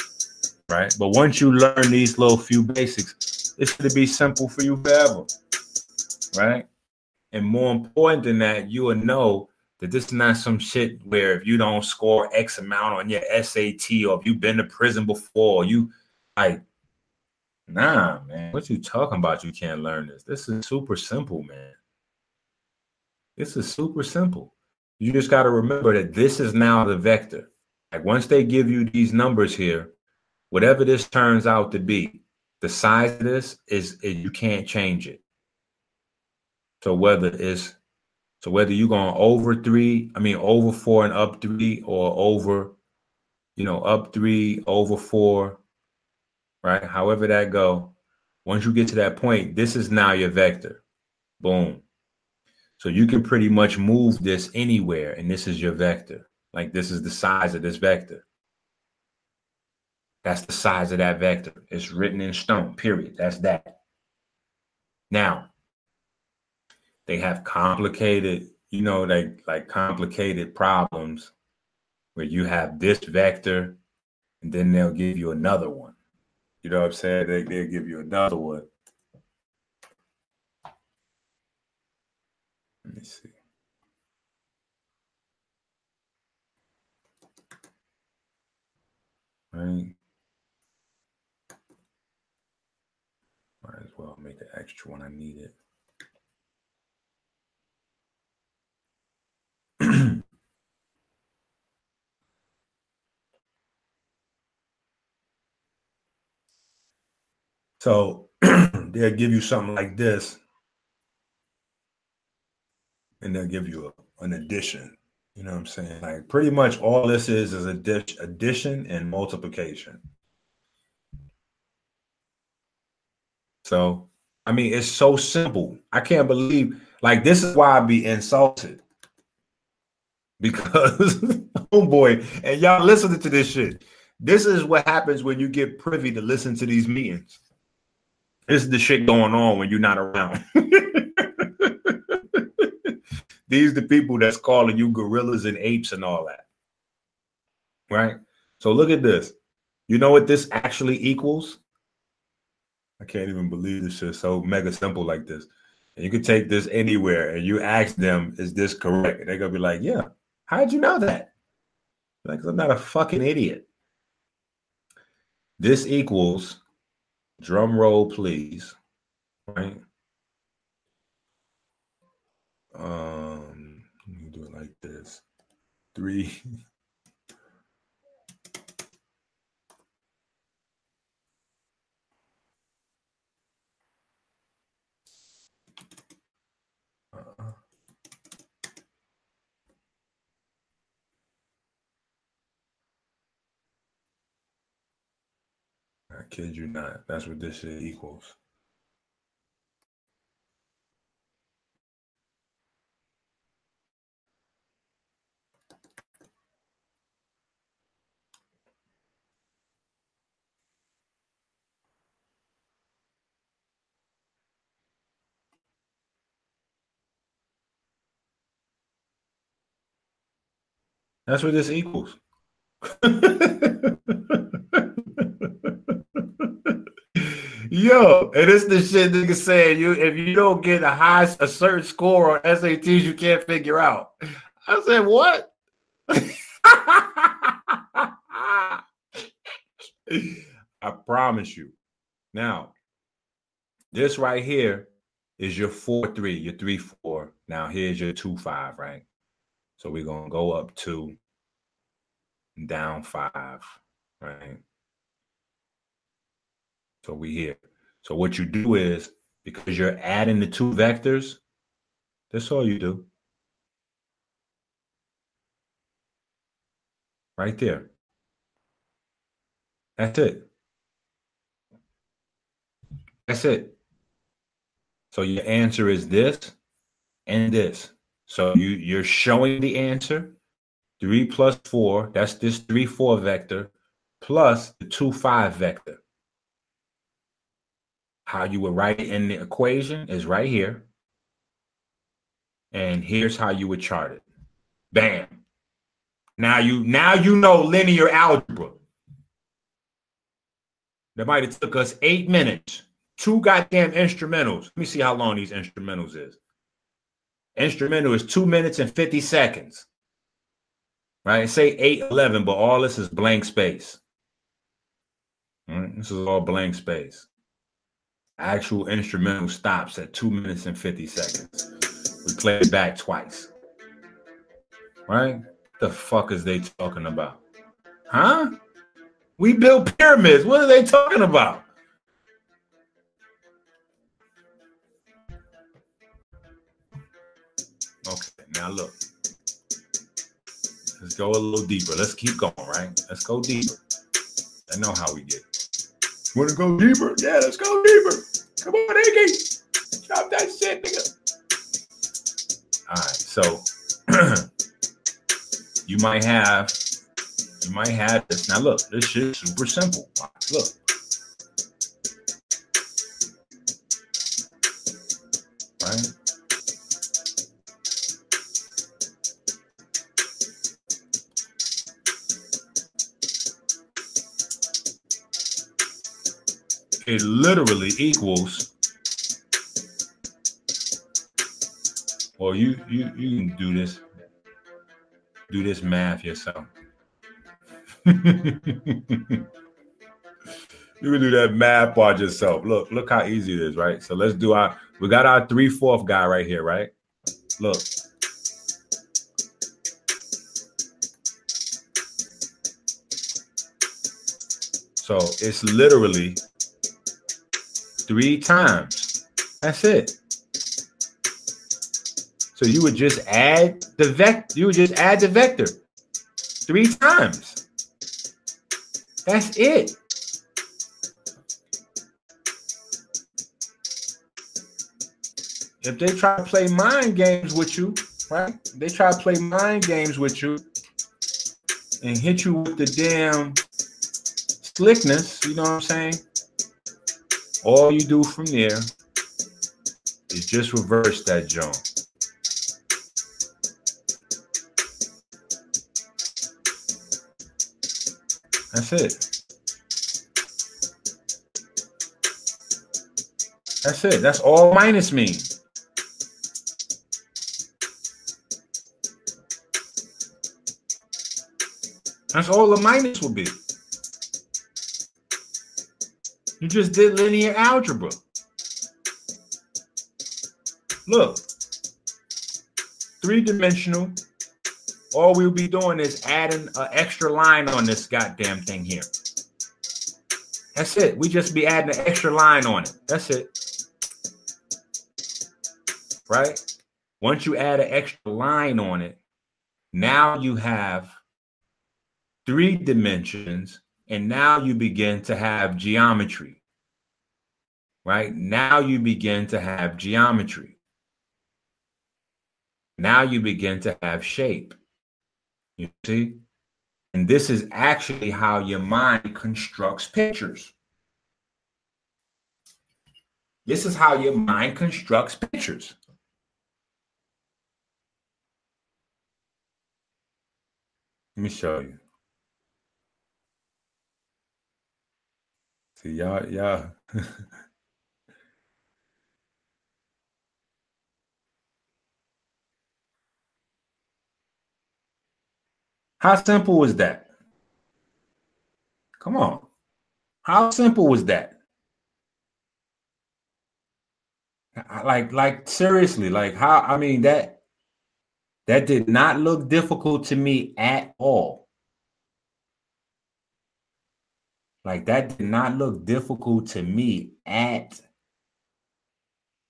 Speaker 1: right? But once you learn these little few basics, it's to be simple for you forever, right? And more important than that, you will know that this is not some shit where if you don't score X amount on your SAT or if you've been to prison before, you like, nah, man, what you talking about? You can't learn this. This is super simple, man. This is super simple. You just got to remember that this is now the vector. Like once they give you these numbers here, whatever this turns out to be, the size of this is, you can't change it. So whether it's so whether you're going over three, I mean over four and up three, or over, you know, up three, over four, right? However that go, once you get to that point, this is now your vector. Boom. So you can pretty much move this anywhere, and this is your vector. Like this is the size of this vector. That's the size of that vector. It's written in stone, period. That's that. Now, they have complicated, you know, like like complicated problems where you have this vector and then they'll give you another one. You know what I'm saying? They, they'll give you another one. Let me see. Right. Might as well make an extra one. I need it. so they'll give you something like this, and they'll give you a, an addition. You know what I'm saying? Like pretty much all this is is a dish, addition and multiplication. So, I mean, it's so simple. I can't believe, like, this is why I be insulted. Because, oh boy, and y'all listening to this shit. This is what happens when you get privy to listen to these meetings. This is the shit going on when you're not around. These the people that's calling you gorillas and apes and all that. Right? So look at this. You know what this actually equals? I can't even believe this shit so mega simple like this. And you can take this anywhere and you ask them, is this correct? And they're gonna be like, Yeah, how'd you know that? Like, I'm not a fucking idiot. This equals drum roll, please. Right? Um, let me do it like this. Three I kid you not. That's what this shit equals. That's what this equals. Yo, and it's the shit nigga saying you if you don't get a high a certain score on SATs, you can't figure out. I said, what? I promise you. Now, this right here is your four three, your three four. Now here's your two five, right? So we're gonna go up two, down five, right? So we here. So what you do is because you're adding the two vectors, that's all you do. Right there. That's it. That's it. So your answer is this and this. So you you're showing the answer. Three plus four, that's this three, four vector, plus the two, five vector. How you would write it in the equation is right here. And here's how you would chart it. Bam. Now you now you know linear algebra. That might have took us eight minutes. Two goddamn instrumentals. Let me see how long these instrumentals is. Instrumental is two minutes and 50 seconds. Right? Say 811, but all this is blank space. This is all blank space. Actual instrumental stops at two minutes and 50 seconds. We play it back twice. Right? The fuck is they talking about? Huh? We built pyramids. What are they talking about? Okay, now look. Let's go a little deeper. Let's keep going, right? Let's go deeper. I know how we get. Want to go deeper? Yeah, let's go deeper. Come on, Iggy. Drop that shit, nigga. All right, so you might have, you might have this. Now look, this shit's super simple. Look. It literally equals or you you you can do this do this math yourself. You can do that math part yourself. Look look how easy it is right? So let's do our we got our three fourth guy right here right? Look. So it's literally three times. That's it. So you would just add the vector. You would just add the vector three times. That's it. If they try to play mind games with you, right? They try to play mind games with you and hit you with the damn slickness, you know what I'm saying? All you do from there is just reverse that jump. That's it. That's it. That's all minus means. That's all the minus will be. You just did linear algebra. Look, three dimensional all we'll be doing is adding an extra line on this goddamn thing here. That's it. We just be adding an extra line on it. That's it. Right? Once you add an extra line on it, now you have three dimensions, and now you begin to have geometry. Right? Now you begin to have geometry. Now you begin to have shape. You see? And this is actually how your mind constructs pictures. This is how your mind constructs pictures. Let me show you. See, y'all, y'all. How simple was that? Come on. How simple was that? Like, like seriously, like how I mean that that did not look difficult to me at all. Like that did not look difficult to me at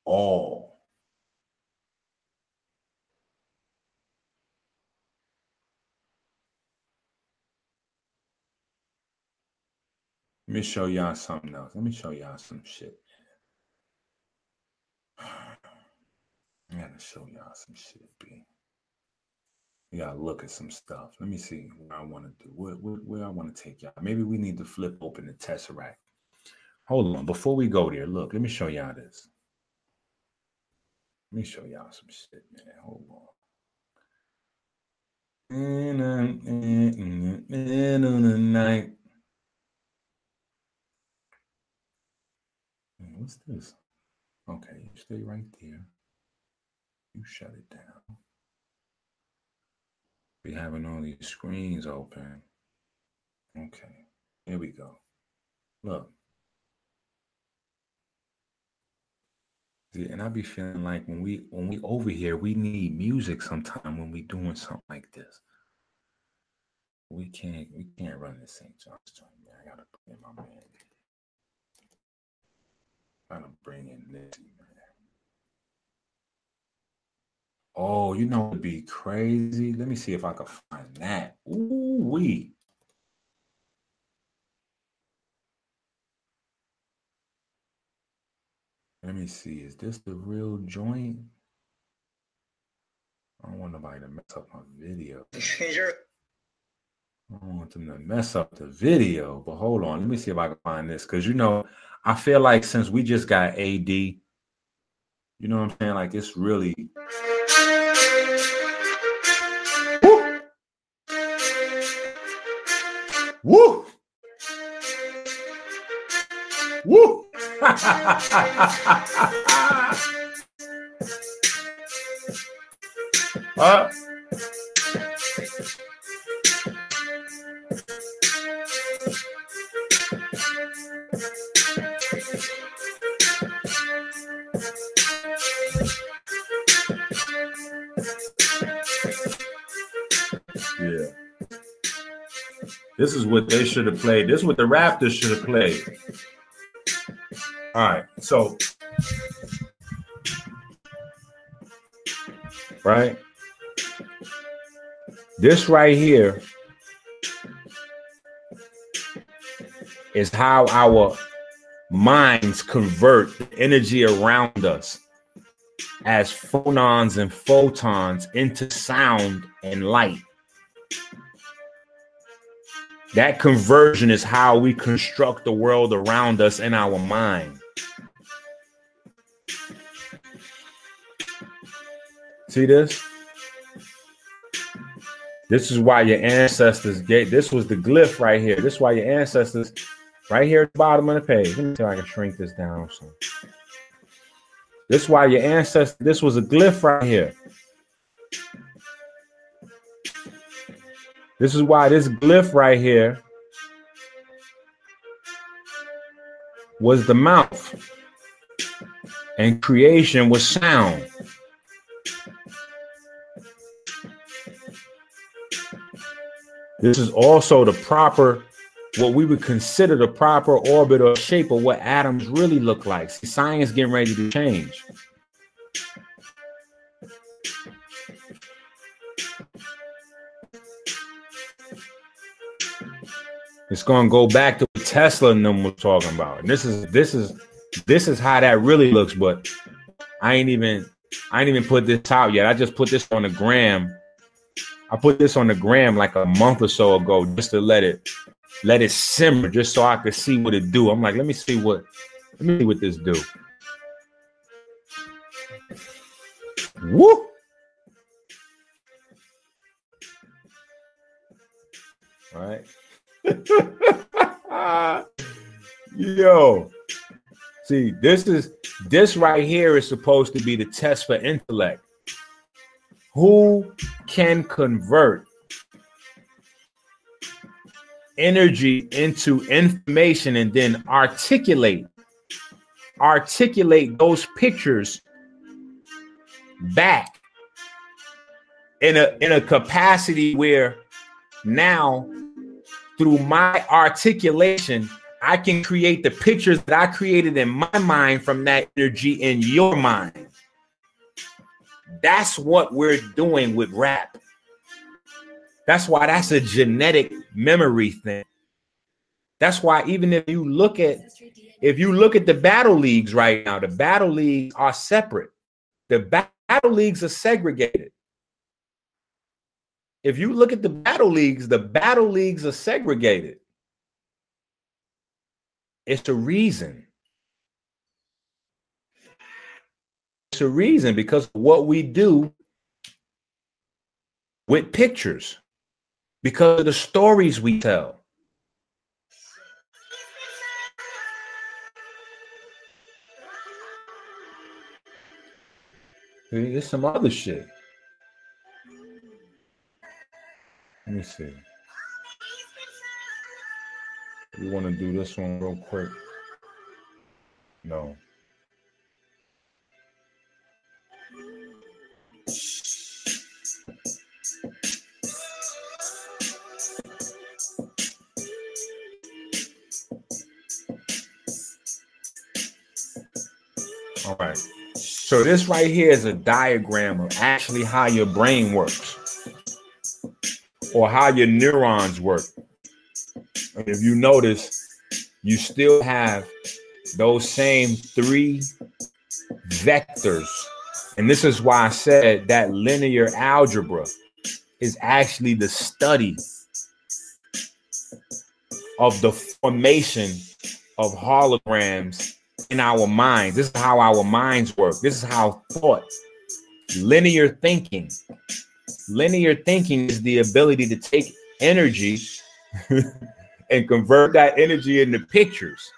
Speaker 1: all. Let me show y'all something else. Let me show y'all some shit. I gotta show y'all some shit, B. You gotta look at some stuff. Let me see what I want to do. Where, where, where I want to take y'all. Maybe we need to flip open the tesseract. Hold on. Before we go there, look. Let me show y'all this. Let me show y'all some shit, man. Hold on. On the night. What's this? Okay, you stay right there. You shut it down. We having all these screens open. Okay, here we go. Look. And I be feeling like when we when we over here, we need music sometime when we doing something like this. We can't we can't run this St. John's joint, man. I gotta put in my man. Trying to bring in Nipsey, man. Oh, you know, it'd be crazy. Let me see if I can find that. Ooh, wee. Let me see. Is this the real joint? I don't want nobody to mess up my video. I don't want them to mess up the video. But hold on. Let me see if I can find this. Because, you know, I feel like since we just got AD, you know what I'm saying? Like it's really. Woo! Woo! Woo! This is what they should have played. This is what the Raptors should have played. All right. So, right. This right here is how our minds convert the energy around us as phonons and photons into sound and light. That conversion is how we construct the world around us in our mind. See this? This is why your ancestors gave this was the glyph right here. This is why your ancestors right here at the bottom of the page. Let me see if I can shrink this down. So this is why your ancestors, this was a glyph right here. This is why this glyph right here was the mouth, and creation was sound. This is also the proper, what we would consider the proper orbit or shape of what atoms really look like. See, science getting ready to change. It's gonna go back to what Tesla and them was talking about. And this is this is this is how that really looks. But I ain't even I ain't even put this out yet. I just put this on the gram. I put this on the gram like a month or so ago just to let it let it simmer just so I could see what it do. I'm like, let me see what let me see what this do. Woo! All right. Yo, see, this is this right here is supposed to be the test for intellect. Who can convert energy into information and then articulate articulate those pictures back in a in a capacity where now through my articulation, I can create the pictures that I created in my mind from that energy in your mind. That's what we're doing with rap. That's why that's a genetic memory thing. That's why even if you look at if you look at the battle leagues right now, the battle leagues are separate. The battle leagues are segregated if you look at the battle leagues, the battle leagues are segregated. It's a reason. It's a reason because what we do with pictures, because of the stories we tell. There's some other shit. Let me see. We want to do this one real quick. No. All right. So this right here is a diagram of actually how your brain works or how your neurons work. And if you notice, you still have those same three vectors. And this is why I said that linear algebra is actually the study of the formation of holograms in our minds. This is how our minds work. This is how thought, linear thinking linear thinking is the ability to take energy and convert that energy into pictures.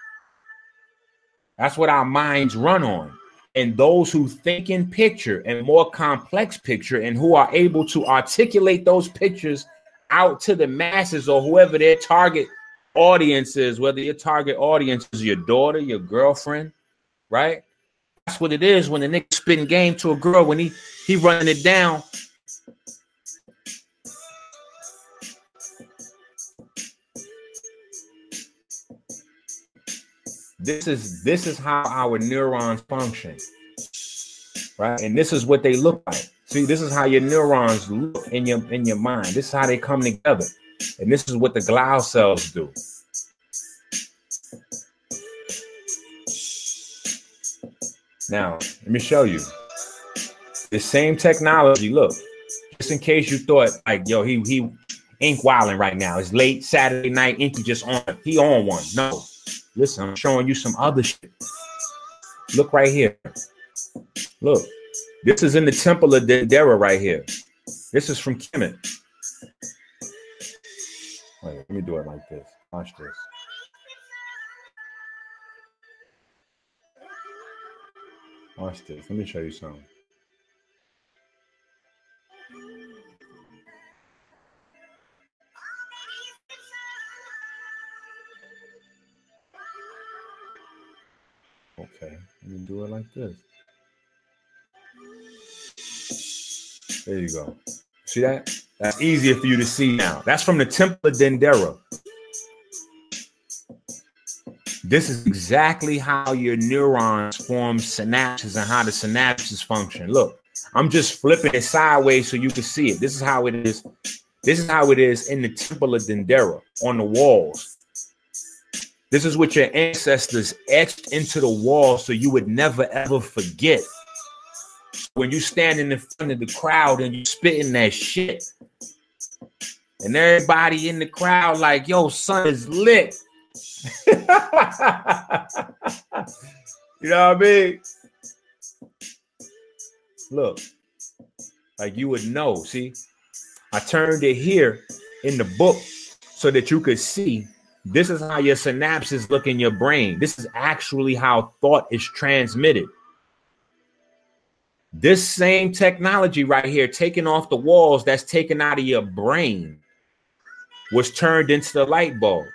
Speaker 1: That's what our minds run on. And those who think in picture and more complex picture and who are able to articulate those pictures out to the masses or whoever their target audience is, whether your target audience is your daughter, your girlfriend, right? That's what it is when the nigga spitting game to a girl when he he running it down this is this is how our neurons function. Right? And this is what they look like. See, this is how your neurons look in your in your mind. This is how they come together. And this is what the glial cells do. Now, let me show you. The same technology, look, just in case you thought like, yo, he he Ink wilding right now. It's late Saturday night. Inky just on. He on one. No, listen, I'm showing you some other shit. Look right here. Look, this is in the Temple of Dendera right here. This is from Kemet. Wait, let me do it like this. Watch this. Watch this. Let me show you something. Okay, let me do it like this. There you go. See that? That's easier for you to see now. That's from the Temple of Dendera. This is exactly how your neurons form synapses and how the synapses function. Look, I'm just flipping it sideways so you can see it. This is how it is. This is how it is in the Temple of Dendera on the walls. This is what your ancestors etched into the wall so you would never ever forget. When you standing in front of the crowd and you spitting that shit, and everybody in the crowd like, "Yo, son is lit." you know what I mean? Look, like you would know. See, I turned it here in the book so that you could see this is how your synapses look in your brain. This is actually how thought is transmitted. This same technology right here, taking off the walls that's taken out of your brain, was turned into the light bulb.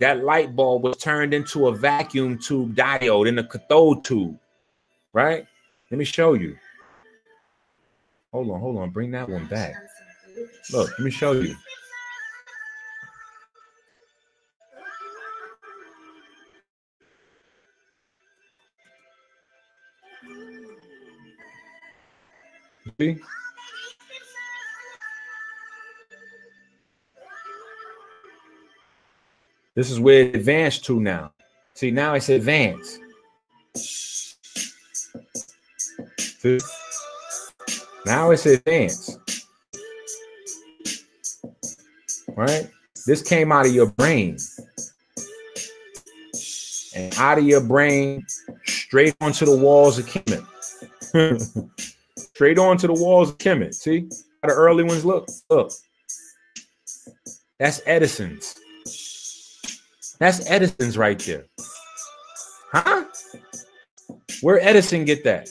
Speaker 1: That light bulb was turned into a vacuum tube diode in a cathode tube, right? Let me show you. Hold on, hold on. Bring that one back. Look, let me show you. This is where it advanced to now. See, now it's advanced. See? Now it's advanced. Right? This came out of your brain. And out of your brain, straight onto the walls of Kemet. straight onto the walls of Kemet. See how the early ones look? Look. That's Edison's. That's Edison's right there. Huh? Where Edison get that?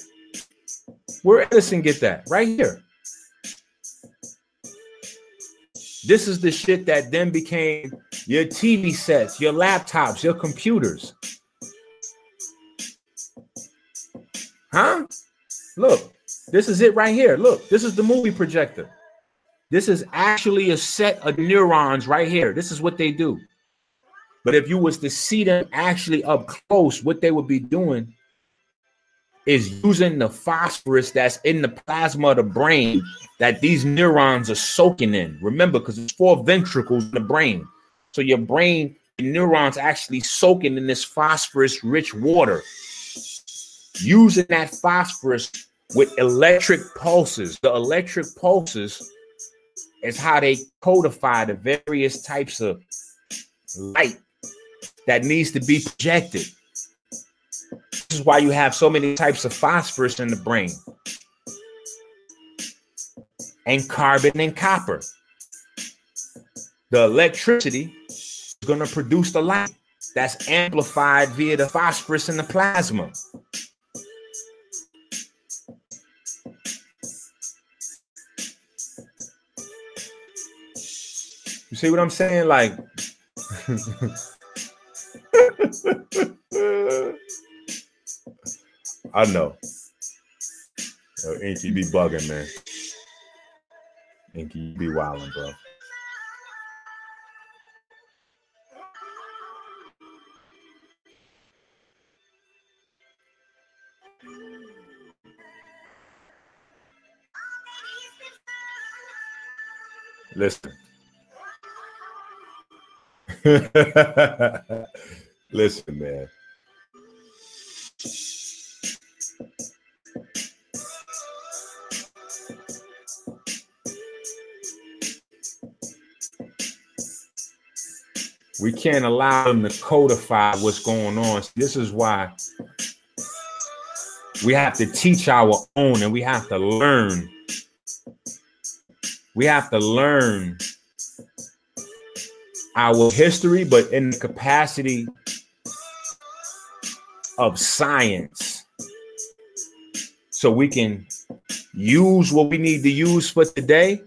Speaker 1: Where Edison get that? Right here. This is the shit that then became your TV sets, your laptops, your computers. Huh? Look, this is it right here. Look, this is the movie projector. This is actually a set of neurons right here. This is what they do. But if you was to see them actually up close, what they would be doing is using the phosphorus that's in the plasma of the brain that these neurons are soaking in. Remember, because it's four ventricles in the brain. So your brain, your neurons actually soaking in this phosphorus rich water. Using that phosphorus with electric pulses. The electric pulses is how they codify the various types of light that needs to be projected. This is why you have so many types of phosphorus in the brain and carbon and copper. The electricity is going to produce the light that's amplified via the phosphorus in the plasma. See what I'm saying? Like, I know. Yo, Inky be bugging, man. Inky be wilding, bro. Listen. Listen, man. We can't allow them to codify what's going on. This is why we have to teach our own and we have to learn. We have to learn our history, but in the capacity of science. So we can use what we need to use for today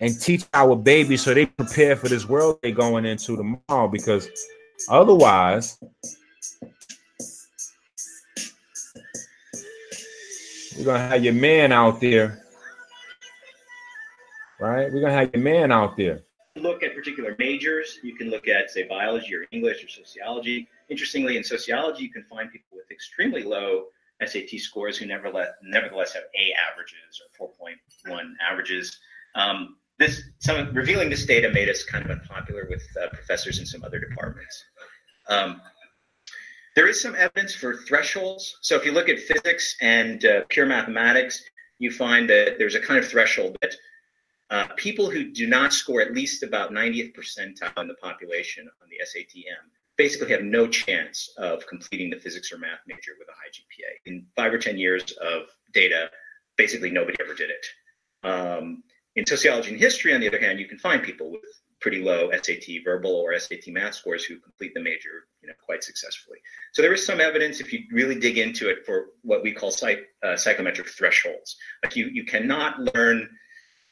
Speaker 1: and teach our babies so they prepare for this world they're going into tomorrow because otherwise you're gonna have your man out there right? We're gonna have your man out there.
Speaker 2: Look at particular majors. You can look at say biology or english or sociology. Interestingly in sociology you can find people with extremely low sat scores who nevertheless nevertheless have a averages or 4.1 averages. Um, this some revealing this data made us kind of unpopular with uh, professors in some other departments. Um, there is some evidence for thresholds. So if you look at physics and uh, pure mathematics, you find that there's a kind of threshold that uh, people who do not score at least about 90th percentile in the population on the SATM basically have no chance of completing the physics or math major with a high GPA. In five or 10 years of data, basically nobody ever did it. Um, in sociology and history, on the other hand, you can find people with pretty low SAT verbal or SAT math scores who complete the major, you know, quite successfully. So there is some evidence, if you really dig into it, for what we call psych, uh, psychometric thresholds. Like you, you cannot learn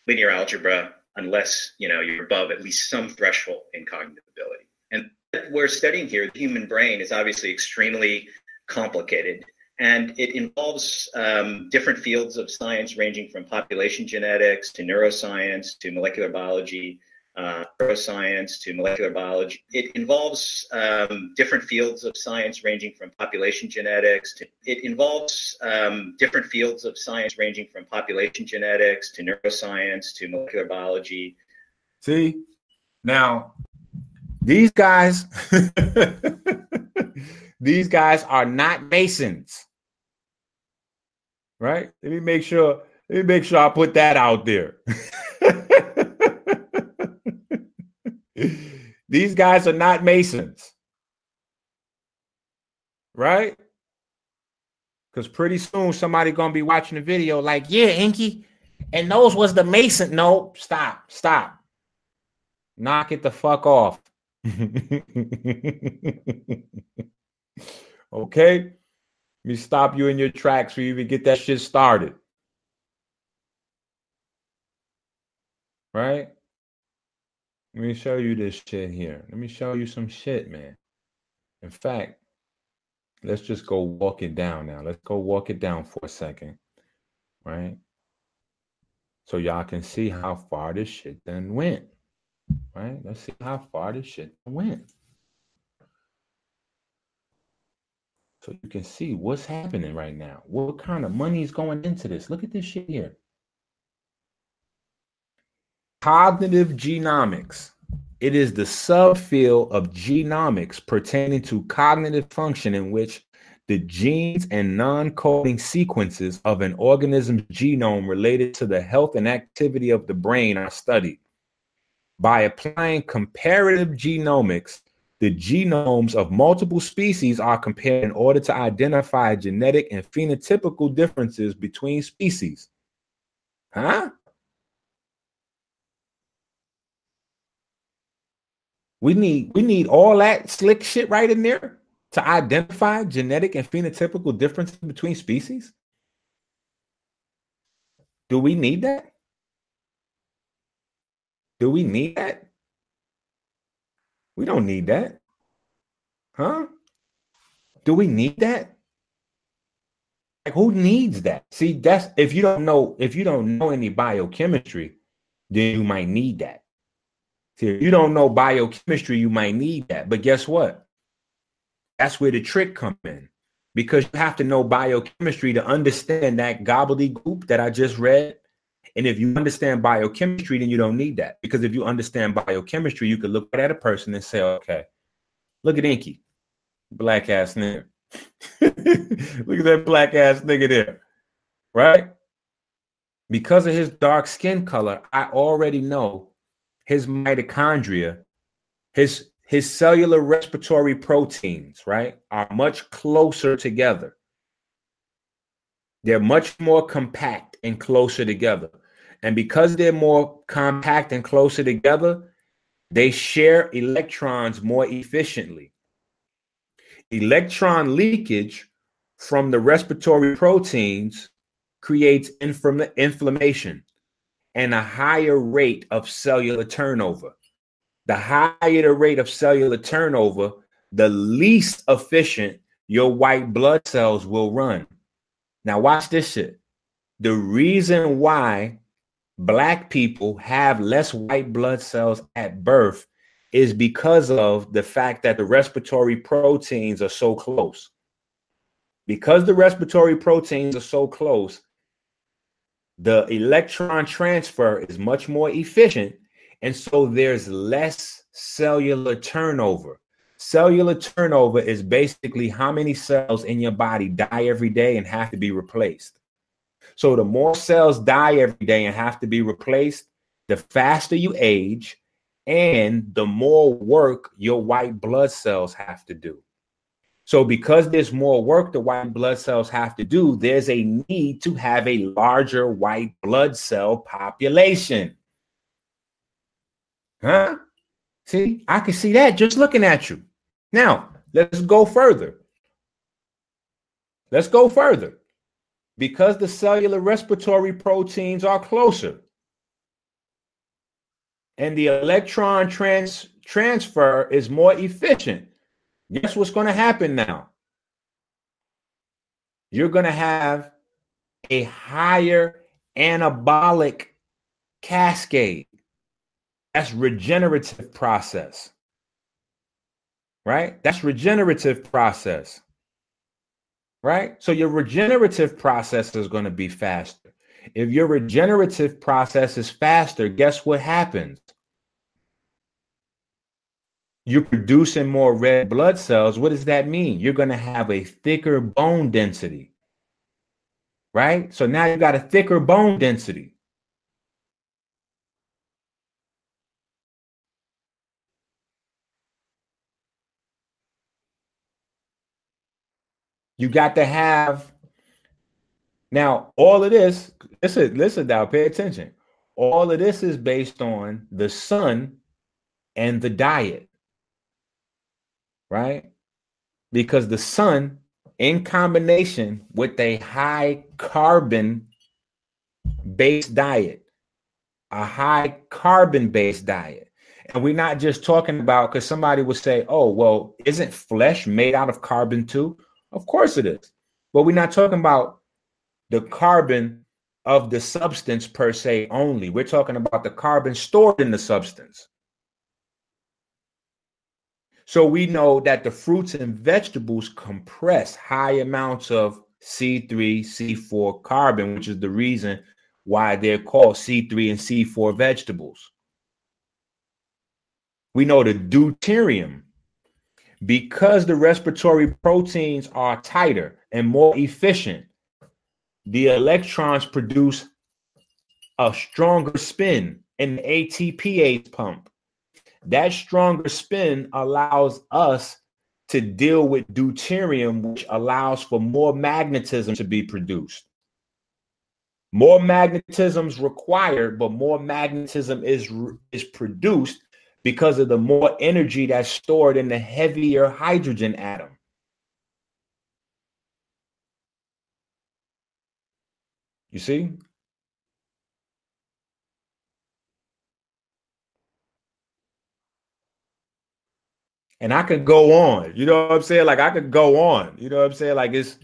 Speaker 2: linear algebra unless you know you're above at least some threshold in cognitive ability. And we're studying here, the human brain is obviously extremely complicated and it involves um, different fields of science ranging from population genetics to neuroscience to molecular biology uh, neuroscience to molecular biology it involves um, different fields of science ranging from population genetics to it involves um, different fields of science ranging from population genetics to neuroscience to molecular biology
Speaker 1: see now these guys these guys are not masons right? Let me make sure. Let me make sure I put that out there. These guys are not Masons, right? Because pretty soon somebody gonna be watching the video like, yeah, Inky, and those was the Mason. No, stop, stop. Knock it the fuck off. okay. Let me stop you in your tracks so you even get that shit started. Right? Let me show you this shit here. Let me show you some shit, man. In fact, let's just go walk it down now. Let's go walk it down for a second. Right? So y'all can see how far this shit then went. Right? Let's see how far this shit went. So you can see what's happening right now. What kind of money is going into this? Look at this shit here. Cognitive genomics. It is the subfield of genomics pertaining to cognitive function in which the genes and non-coding sequences of an organism's genome related to the health and activity of the brain are studied. By applying comparative genomics the genomes of multiple species are compared in order to identify genetic and phenotypical differences between species. Huh? We need we need all that slick shit right in there to identify genetic and phenotypical differences between species. Do we need that? Do we need that? We don't need that. Huh? Do we need that? Like who needs that? See, that's if you don't know, if you don't know any biochemistry, then you might need that. If you don't know biochemistry, you might need that. But guess what? That's where the trick comes in. Because you have to know biochemistry to understand that gobbledygook that I just read And if you understand biochemistry, then you don't need that. Because if you understand biochemistry, you can look at a person and say, okay, look at Inky, black ass nigga. look at that black ass nigga there. Right? Because of his dark skin color, I already know his mitochondria, his his cellular respiratory proteins, right, are much closer together. They're much more compact and closer together. And because they're more compact and closer together, they share electrons more efficiently. Electron leakage from the respiratory proteins creates infl- inflammation and a higher rate of cellular turnover. The higher the rate of cellular turnover, the least efficient your white blood cells will run. Now, watch this shit. The reason why black people have less white blood cells at birth is because of the fact that the respiratory proteins are so close. Because the respiratory proteins are so close, the electron transfer is much more efficient. And so there's less cellular turnover. Cellular turnover is basically how many cells in your body die every day and have to be replaced. So the more cells die every day and have to be replaced, the faster you age and the more work your white blood cells have to do. So, because there's more work the white blood cells have to do, there's a need to have a larger white blood cell population. Huh? See, I can see that just looking at you. Now, let's go further. Let's go further. Because the cellular respiratory proteins are closer and the electron trans- transfer is more efficient Guess what's going to happen now? You're going to have a higher anabolic cascade. That's regenerative process. Right? That's regenerative process. Right? So your regenerative process is going to be faster. If your regenerative process is faster, guess what happens? You're producing more red blood cells. What does that mean? You're going to have a thicker bone density, right? So now you got a thicker bone density. You got to have now all of this. Listen, listen now, pay attention. All of this is based on the sun and the diet right? Because the sun, in combination with a high carbon based diet, a high carbon based diet. And we're not just talking about because somebody would say, oh, well, isn't flesh made out of carbon too? Of course it is. But we're not talking about the carbon of the substance per se only. We're talking about the carbon stored in the substance. So we know that the fruits and vegetables compress high amounts of C3, C4 carbon, which is the reason why they're called C3 and C4 vegetables. We know the deuterium, because the respiratory proteins are tighter and more efficient, the electrons produce a stronger spin in the ATPase pump that stronger spin allows us to deal with deuterium, which allows for more magnetism to be produced. More magnetism is required, but more magnetism is, is produced because of the more energy that's stored in the heavier hydrogen atom. You see? And I could go on. You know what I'm saying? Like I could go on. You know what I'm saying? Like it's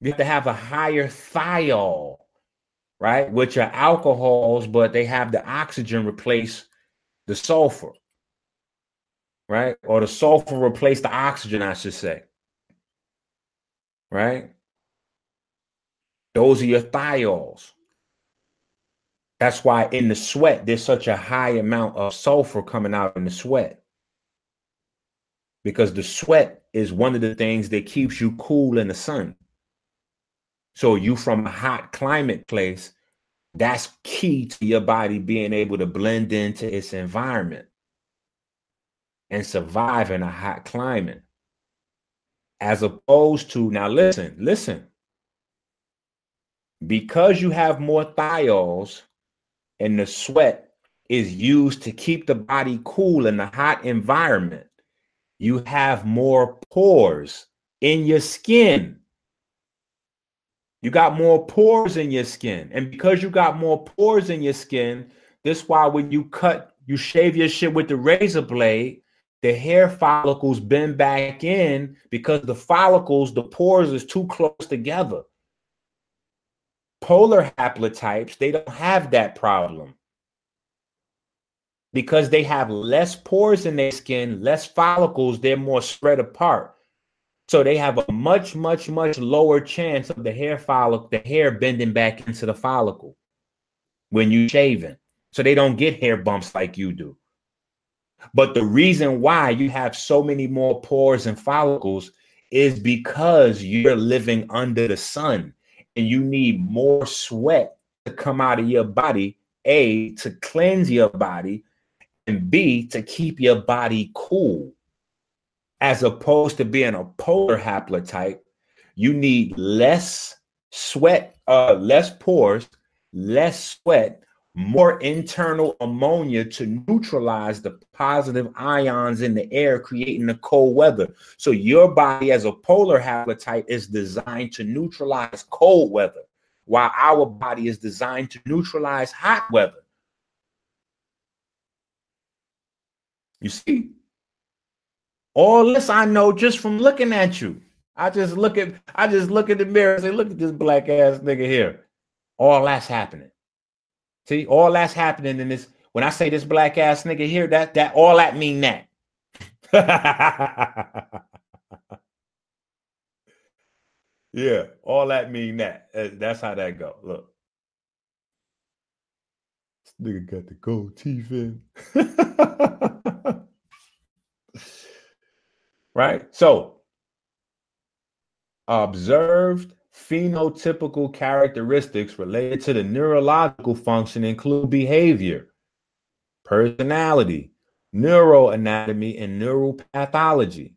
Speaker 1: you have to have a higher thiol, right? Which are alcohols, but they have the oxygen replace the sulfur, right? Or the sulfur replace the oxygen, I should say. Right? Those are your thiols. That's why in the sweat, there's such a high amount of sulfur coming out in the sweat. Because the sweat is one of the things that keeps you cool in the sun. So you from a hot climate place, that's key to your body being able to blend into its environment and survive in a hot climate. As opposed to, now listen, listen. Because you have more thiols and the sweat is used to keep the body cool in the hot environment, you have more pores in your skin. You got more pores in your skin. And because you got more pores in your skin, this why when you cut, you shave your shit with the razor blade, the hair follicles bend back in because the follicles, the pores is too close together. Polar haplotypes, they don't have that problem because they have less pores in their skin, less follicles, they're more spread apart. So they have a much, much, much lower chance of the hair follicle, the hair bending back into the follicle when you shaving. So they don't get hair bumps like you do. But the reason why you have so many more pores and follicles is because you're living under the sun and you need more sweat to come out of your body, A, to cleanse your body, and B, to keep your body cool. As opposed to being a polar haplotype, you need less sweat, uh, less pores, less sweat, more internal ammonia to neutralize the positive ions in the air, creating the cold weather. So your body, as a polar haplotype, is designed to neutralize cold weather, while our body is designed to neutralize hot weather. You see? All this I know just from looking at you. I just look at I just look at the mirror and say, look at this black ass nigga here. All that's happening. See, all that's happening in this. When I say this black ass nigga here, that that all that mean that. yeah, all that mean that. Uh, that's how that go. Look. This nigga got the gold teeth in. right? So, observed phenotypical characteristics related to the neurological function include behavior, personality, neuroanatomy, and neuropathology.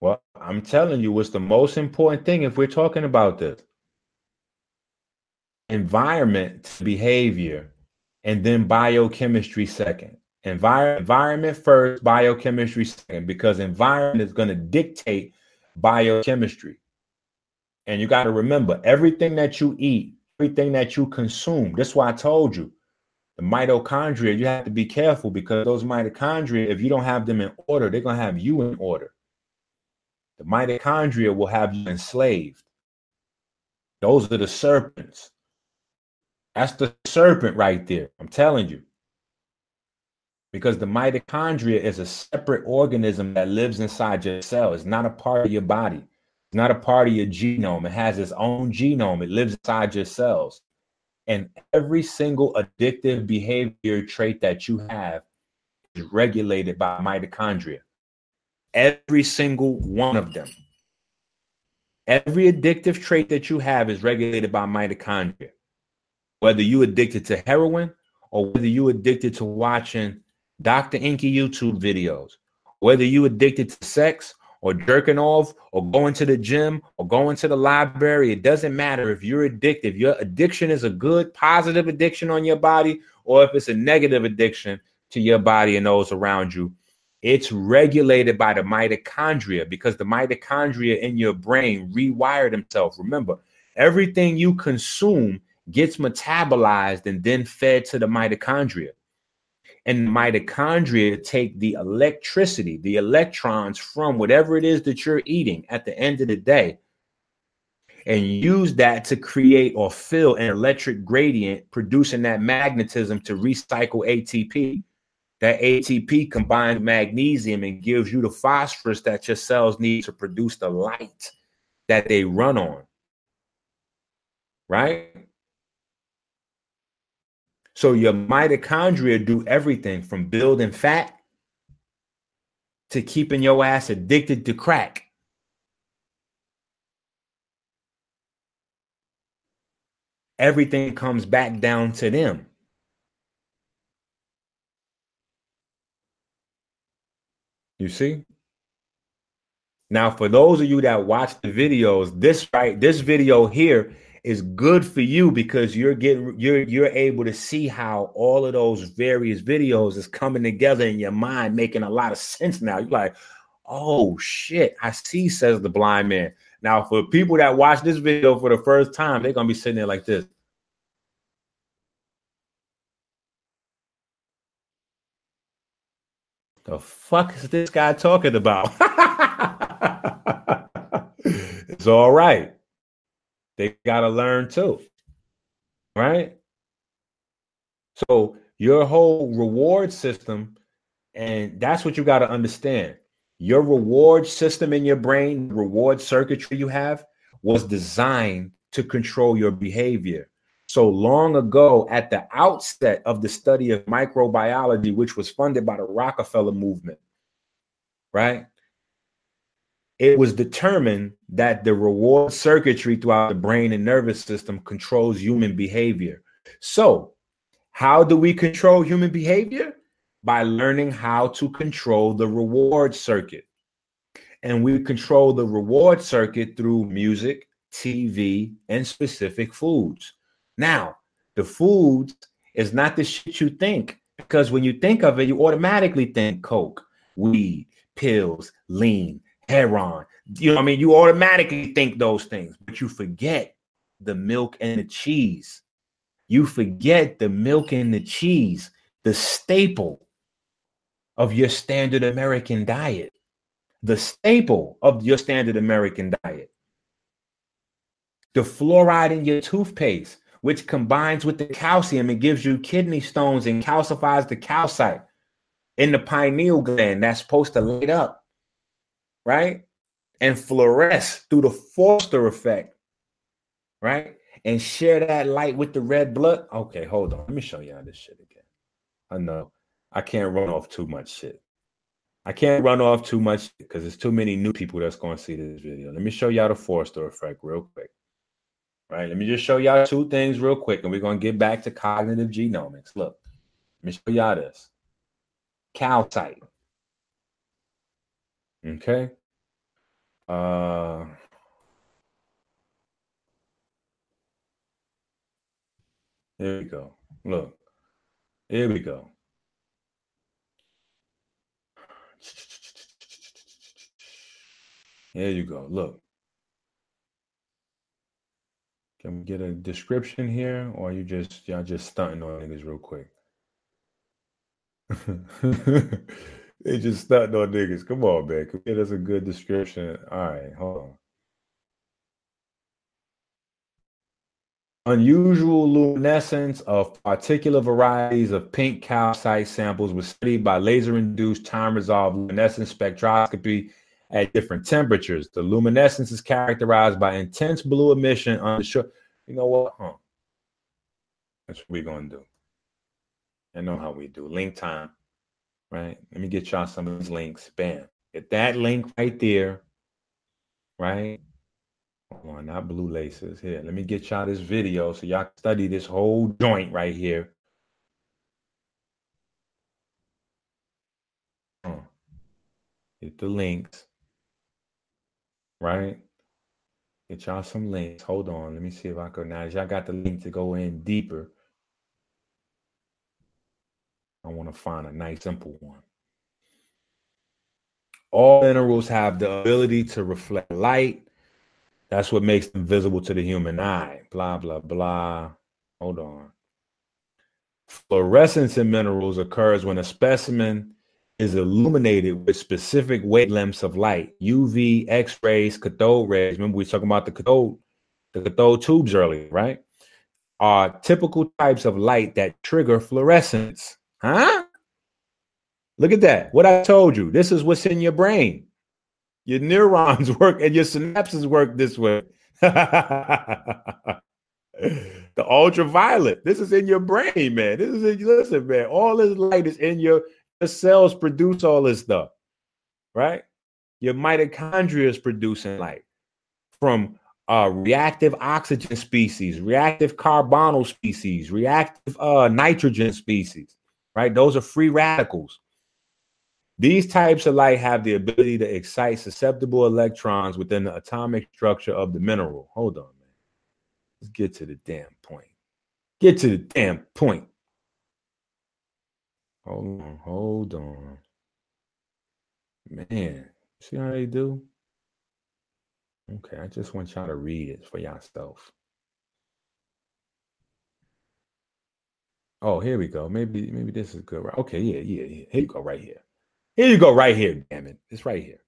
Speaker 1: Well, I'm telling you, what's the most important thing if we're talking about this? Environment, behavior, and then biochemistry second. Envir- environment first, biochemistry second, because environment is going to dictate biochemistry. And you got to remember everything that you eat, everything that you consume. That's why I told you the mitochondria, you have to be careful because those mitochondria, if you don't have them in order, they're going to have you in order. The mitochondria will have you enslaved. Those are the serpents. That's the serpent right there. I'm telling you because the mitochondria is a separate organism that lives inside your cell. It's not a part of your body. It's not a part of your genome. It has its own genome. It lives inside your cells. And every single addictive behavior trait that you have is regulated by mitochondria. Every single one of them. Every addictive trait that you have is regulated by mitochondria. Whether you addicted to heroin or whether you addicted to watching Dr. Inky YouTube videos. Whether you addicted to sex or jerking off or going to the gym or going to the library, it doesn't matter if you're addicted. Your addiction is a good, positive addiction on your body, or if it's a negative addiction to your body and those around you. It's regulated by the mitochondria because the mitochondria in your brain rewired themselves. Remember, everything you consume gets metabolized and then fed to the mitochondria and mitochondria take the electricity, the electrons from whatever it is that you're eating at the end of the day, and use that to create or fill an electric gradient, producing that magnetism to recycle ATP. That ATP combines magnesium and gives you the phosphorus that your cells need to produce the light that they run on. right? So your mitochondria do everything from building fat to keeping your ass addicted to crack. Everything comes back down to them. You see? Now, for those of you that watch the videos, this right, this video here is good for you because you're getting you're you're able to see how all of those various videos is coming together in your mind, making a lot of sense now. You're like, oh shit, I see, says the blind man. Now, for people that watch this video for the first time, they're gonna be sitting there like this. The fuck is this guy talking about? it's all right. They got to learn too. Right? So, your whole reward system, and that's what you got to understand. Your reward system in your brain, reward circuitry you have, was designed to control your behavior. So long ago, at the outset of the study of microbiology, which was funded by the Rockefeller movement, right? It was determined that the reward circuitry throughout the brain and nervous system controls human behavior. So, how do we control human behavior? By learning how to control the reward circuit. And we control the reward circuit through music, TV, and specific foods. Now, the foods is not the shit you think because when you think of it, you automatically think coke, weed, pills, lean, heroin. You know, I mean, you automatically think those things, but you forget the milk and the cheese. You forget the milk and the cheese, the staple of your standard American diet, the staple of your standard American diet. The fluoride in your toothpaste, which combines with the calcium and gives you kidney stones and calcifies the calcite in the pineal gland that's supposed to light up, right? And fluoresce through the Foster effect, right? And share that light with the red blood. Okay, hold on. Let me show y'all this shit again. I know I can't run off too much shit. I can't run off too much because there's too many new people that's going to see this video. Let me show y'all the Foster effect real quick right? Let me just show y'all two things real quick, and we're gonna get back to cognitive genomics. Look, let me show y'all this. Calcite. Okay. Uh here we go. Look. Here we go. Here you go. Look. Can we get a description here, or you just y'all just stunting on niggas real quick? they just stunting on niggas. Come on, man. Us a good description? All right, hold on. Unusual luminescence of particular varieties of pink calcite samples was studied by laser-induced time-resolved luminescence spectroscopy at different temperatures. The luminescence is characterized by intense blue emission on the shore. You know what? Huh. That's what we're to do. I know how we do. Link time, right? Let me get y'all some of these links. Bam. Get that link right there, right? Hold on, not blue laces. Here, let me get y'all this video so y'all study this whole joint right here. Huh. Get the links right? Get y'all some links. Hold on. Let me see if I can. Now, y'all got the link to go in deeper. I want to find a nice, simple one. All minerals have the ability to reflect light. That's what makes them visible to the human eye. Blah, blah, blah. Hold on. Fluorescence in minerals occurs when a specimen is illuminated with specific wavelengths of light, UV, X-rays, cathode rays. Remember, we were talking about the cathode, the cathode tubes earlier, right? Are typical types of light that trigger fluorescence. Huh? Look at that. What I told you. This is what's in your brain. Your neurons work and your synapses work this way. the ultraviolet. This is in your brain, man. This is in, listen, man. All this light is in your the cells produce all this stuff, right? Your mitochondria is producing light from uh, reactive oxygen species, reactive carbonyl species, reactive uh, nitrogen species, right? Those are free radicals. These types of light have the ability to excite susceptible electrons within the atomic structure of the mineral. Hold on, man. Let's get to the damn point. Get to the damn point. Hold on, hold on. Man, see how they do? Okay, I just want y'all to read it for yourself. Oh, here we go. Maybe maybe this is good. Okay, yeah, yeah, yeah. Here you go, right here. Here you go, right here. Damn it, it's right here.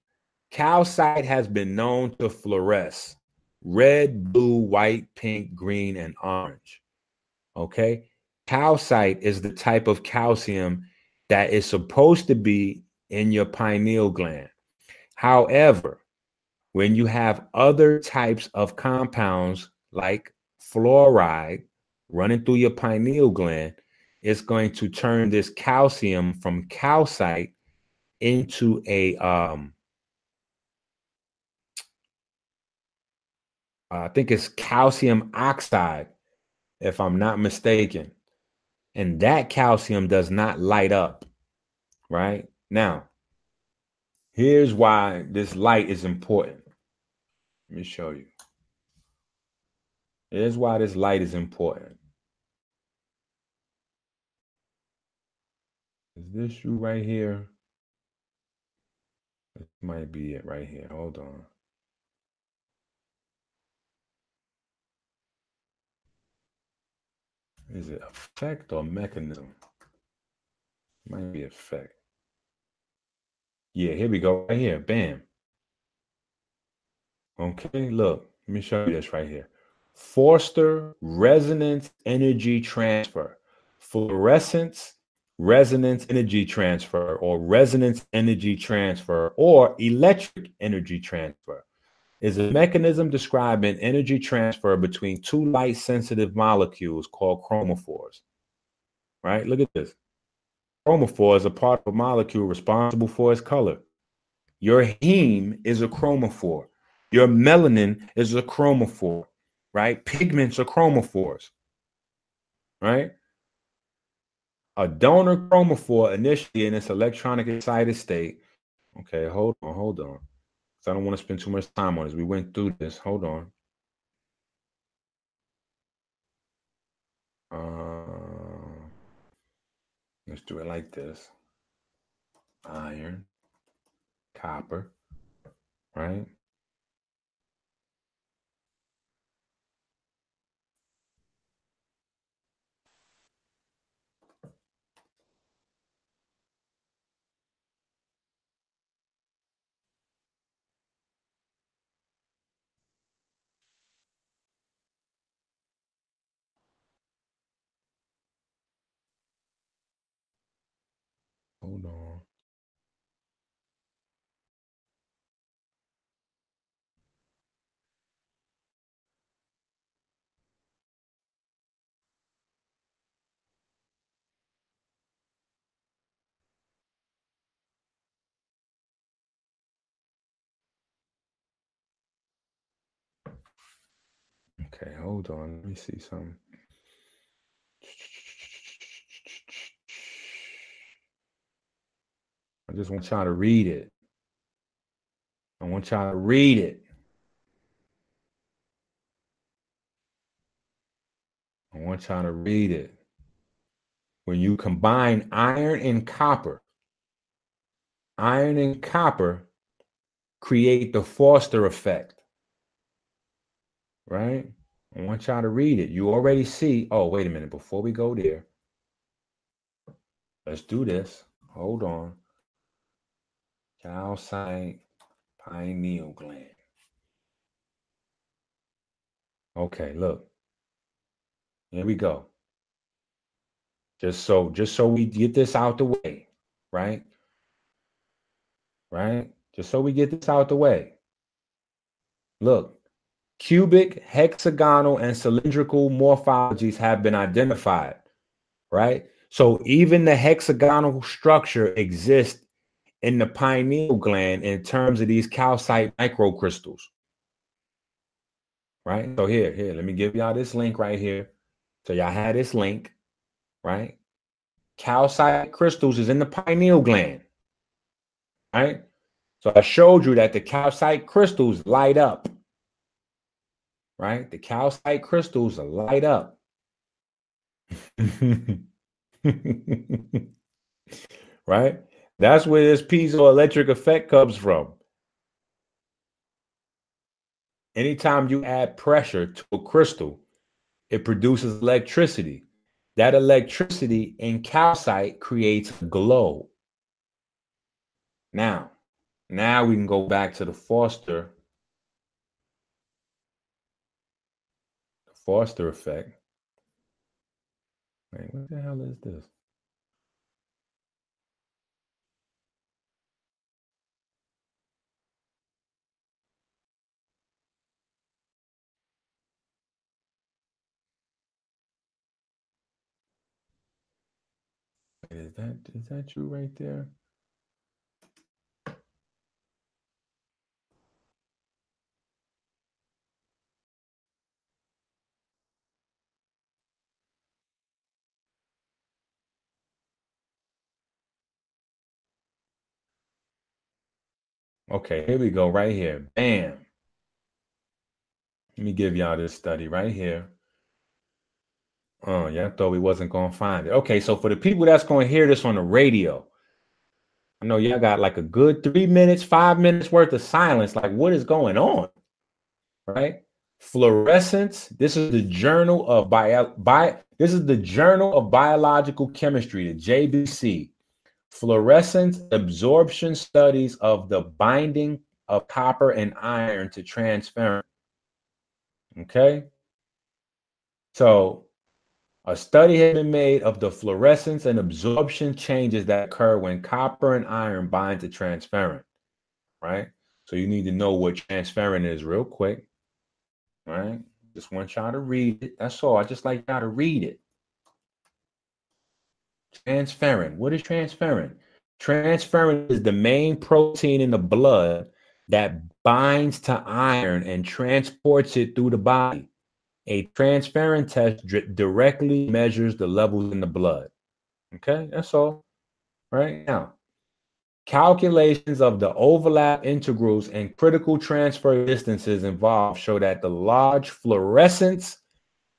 Speaker 1: Calcite has been known to fluoresce red, blue, white, pink, green, and orange. Okay, calcite is the type of calcium that is supposed to be in your pineal gland. However, when you have other types of compounds like fluoride running through your pineal gland, it's going to turn this calcium from calcite into a um I think it's calcium oxide, if I'm not mistaken. And that calcium does not light up, right? Now, here's why this light is important. Let me show you. Here's why this light is important. Is this you right here? This might be it right here. Hold on. Is it effect or mechanism? Might be effect. Yeah, here we go. Right here. Bam. Okay, look, let me show you this right here. Forster resonance energy transfer, fluorescence resonance energy transfer, or resonance energy transfer, or electric energy transfer is a mechanism describing energy transfer between two light sensitive molecules called chromophores. Right? Look at this. Chromophore is a part of a molecule responsible for its color. Your heme is a chromophore. Your melanin is a chromophore, right? Pigments are chromophores, right? A donor chromophore initially in its electronic excited state. Okay, hold on, hold on. I don't want to spend too much time on this. We went through this. Hold on. Uh, let's do it like this iron, copper, right? Hold on. Okay, hold on. Let me see something. I just want y'all to read it. I want y'all to read it. I want y'all to read it. When you combine iron and copper, iron and copper create the Foster effect. Right? I want y'all to read it. You already see. Oh, wait a minute. Before we go there, let's do this. Hold on. Calcite pineal gland. Okay, look. Here we go. Just so just so we get this out the way, right? Right? Just so we get this out the way. Look, Cubic, hexagonal, and cylindrical morphologies have been identified, right? So even the hexagonal structure exists in the pineal gland in terms of these calcite microcrystals. Right? So here, here, let me give y'all this link right here. So y'all had this link, right? Calcite crystals is in the pineal gland. Right? So I showed you that the calcite crystals light up. Right? The calcite crystals light up. right? That's where this piezoelectric effect comes from. Anytime you add pressure to a crystal, it produces electricity. That electricity in calcite creates a glow. Now, now we can go back to the Foster, the Foster effect. Wait, what the hell is this? Is that is that you right there? Okay, here we go, right here. Bam. Let me give y'all this study right here. Oh, yeah, I thought we wasn't gonna find it. Okay, so for the people that's gonna hear this on the radio, I know y'all got like a good three minutes, five minutes worth of silence. Like, what is going on? Right? Fluorescence. This is the Journal of Bio. Bi- this is the Journal of Biological Chemistry, the JBC. Fluorescence absorption studies of the binding of copper and iron to transferrin. Okay. So a study has been made of the fluorescence and absorption changes that occur when copper and iron bind to transferrin, right? So you need to know what transferrin is real quick, right? Just want y'all to read it. That's all. I just like y'all to read it. Transferrin. What is transferrin? Transferrin is the main protein in the blood that binds to iron and transports it through the body. A transferrin test directly measures the levels in the blood. Okay, that's all. Right now, calculations of the overlap integrals and critical transfer distances involved show that the large fluorescence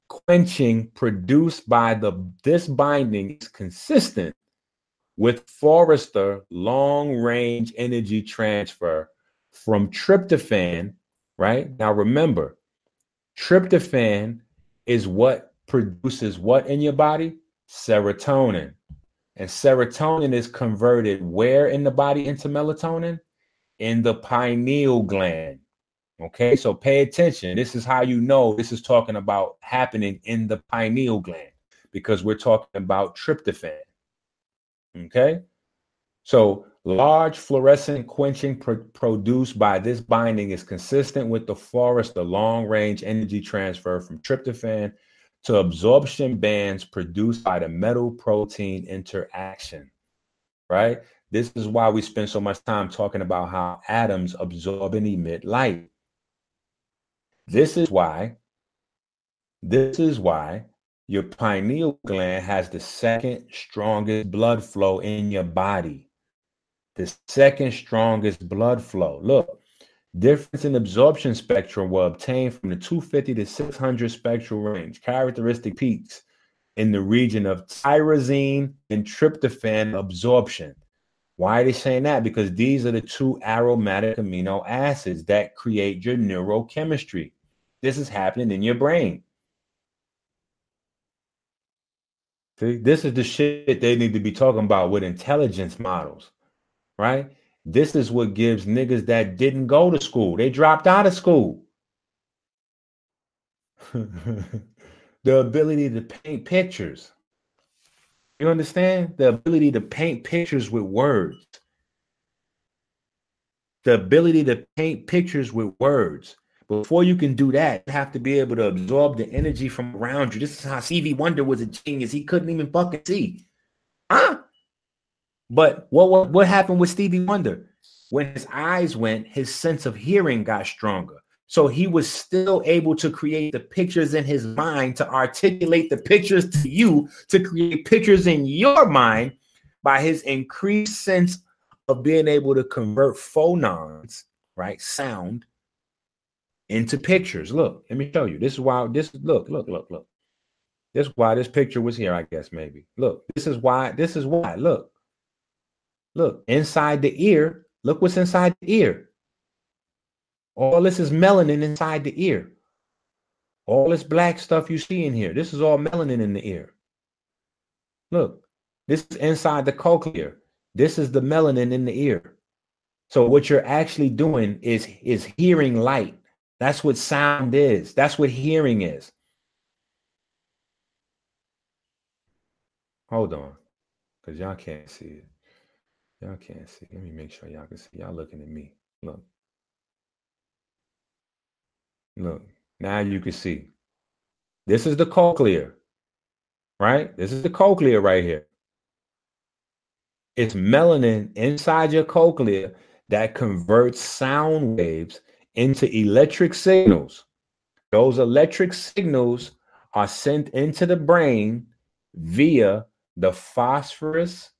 Speaker 1: quenching produced by the this binding is consistent with Forrester long range energy transfer from tryptophan. Right now, remember Tryptophan is what produces what in your body? Serotonin. And serotonin is converted where in the body into melatonin? In the pineal gland. Okay, so pay attention. This is how you know this is talking about happening in the pineal gland because we're talking about tryptophan. Okay, so Large fluorescent quenching produced by this binding is consistent with the Forrester long range energy transfer from tryptophan to absorption bands produced by the metal protein interaction. Right? This is why we spend so much time talking about how atoms absorb and emit light. This is why, this is why your pineal gland has the second strongest blood flow in your body the second strongest blood flow. Look, difference in absorption spectrum were obtained from the 250 to 600 spectral range. Characteristic peaks in the region of tyrosine and tryptophan absorption. Why are they saying that? Because these are the two aromatic amino acids that create your neurochemistry. This is happening in your brain. See, this is the shit they need to be talking about with intelligence models right? This is what gives niggas that didn't go to school, they dropped out of school. the ability to paint pictures. You understand? The ability to paint pictures with words. The ability to paint pictures with words. Before you can do that, you have to be able to absorb the energy from around you. This is how Stevie Wonder was a genius. He couldn't even fucking see. Huh? But what, what, what happened with Stevie Wonder? When his eyes went, his sense of hearing got stronger. So he was still able to create the pictures in his mind, to articulate the pictures to you, to create pictures in your mind by his increased sense of being able to convert phonons, right? Sound into pictures. Look, let me show you. This is why this look, look, look, look. This is why this picture was here, I guess, maybe. Look, this is why, this is why. Look, look, inside the ear, look what's inside the ear. All this is melanin inside the ear. All this black stuff you see in here, this is all melanin in the ear. Look, this is inside the cochlea. This is the melanin in the ear. So what you're actually doing is is hearing light. That's what sound is. That's what hearing is. Hold on. Because y'all can't see it. Y'all can't see. Let me make sure y'all can see. Y'all looking at me. Look. Look. Now you can see. This is the cochlea. Right? This is the cochlea right here. It's melanin inside your cochlea that converts sound waves into electric signals. Those electric signals are sent into the brain via the phosphorus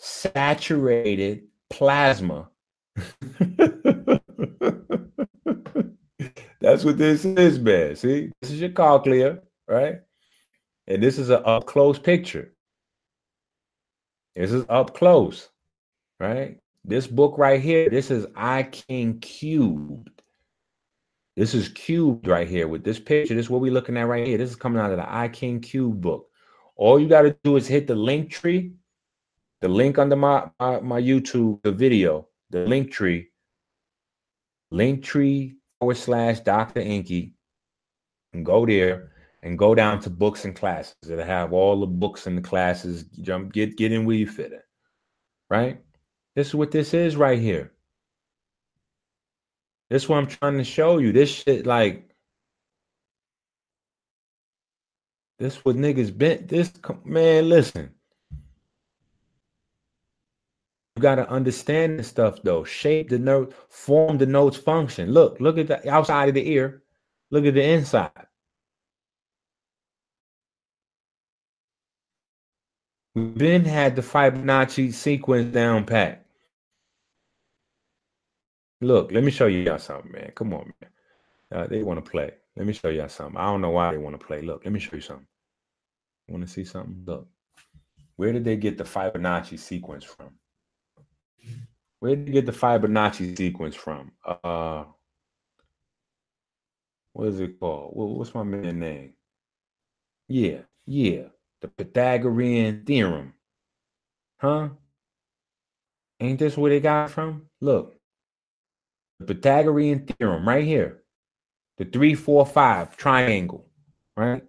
Speaker 1: saturated plasma. That's what this is, man. See, this is your cochlea, right? And this is an up close picture. This is up close, right? This book right here, this is I King cubed. This is cubed right here with this picture. This is what we're looking at right here. This is coming out of the I King Cube book. All you got to do is hit the link tree, the link under my, my, my YouTube, the video, the link tree, link tree forward slash Dr. Inky, and go there and go down to books and classes. It'll have all the books and the classes. Jump, get get in where you fit in. Right? This is what this is right here. This is what I'm trying to show you. This shit, like, this what niggas bent. This man, listen. You got to understand this stuff though. Shape the note, form the notes function. Look, look at the outside of the ear. Look at the inside. We've been had the Fibonacci sequence down pat. Look, let me show you y'all something, man. Come on, man. Uh, they want to play. Let me show y'all something. I don't know why they want to play. Look, let me show you something. Want to see something? Look. Where did they get the Fibonacci sequence from? Where did you get the Fibonacci sequence from? Uh, what is it called? what's my man name? Yeah, yeah the Pythagorean theorem. Huh? Ain't this where they got from? Look, the Pythagorean theorem right here, the three, four, five triangle, right?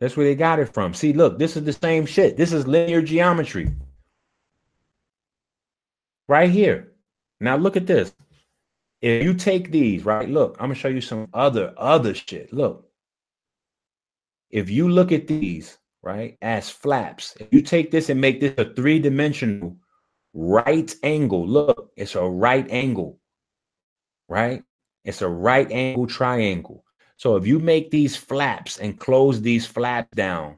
Speaker 1: That's where they got it from. See, look, this is the same shit. This is linear geometry. Right here. Now look at this. If you take these, right? Look, I'm gonna show you some other other shit. Look, if you look at these, right, as flaps, if you take this and make this a three dimensional right angle, look, it's a right angle, right? It's a right angle triangle. So if you make these flaps and close these flaps down,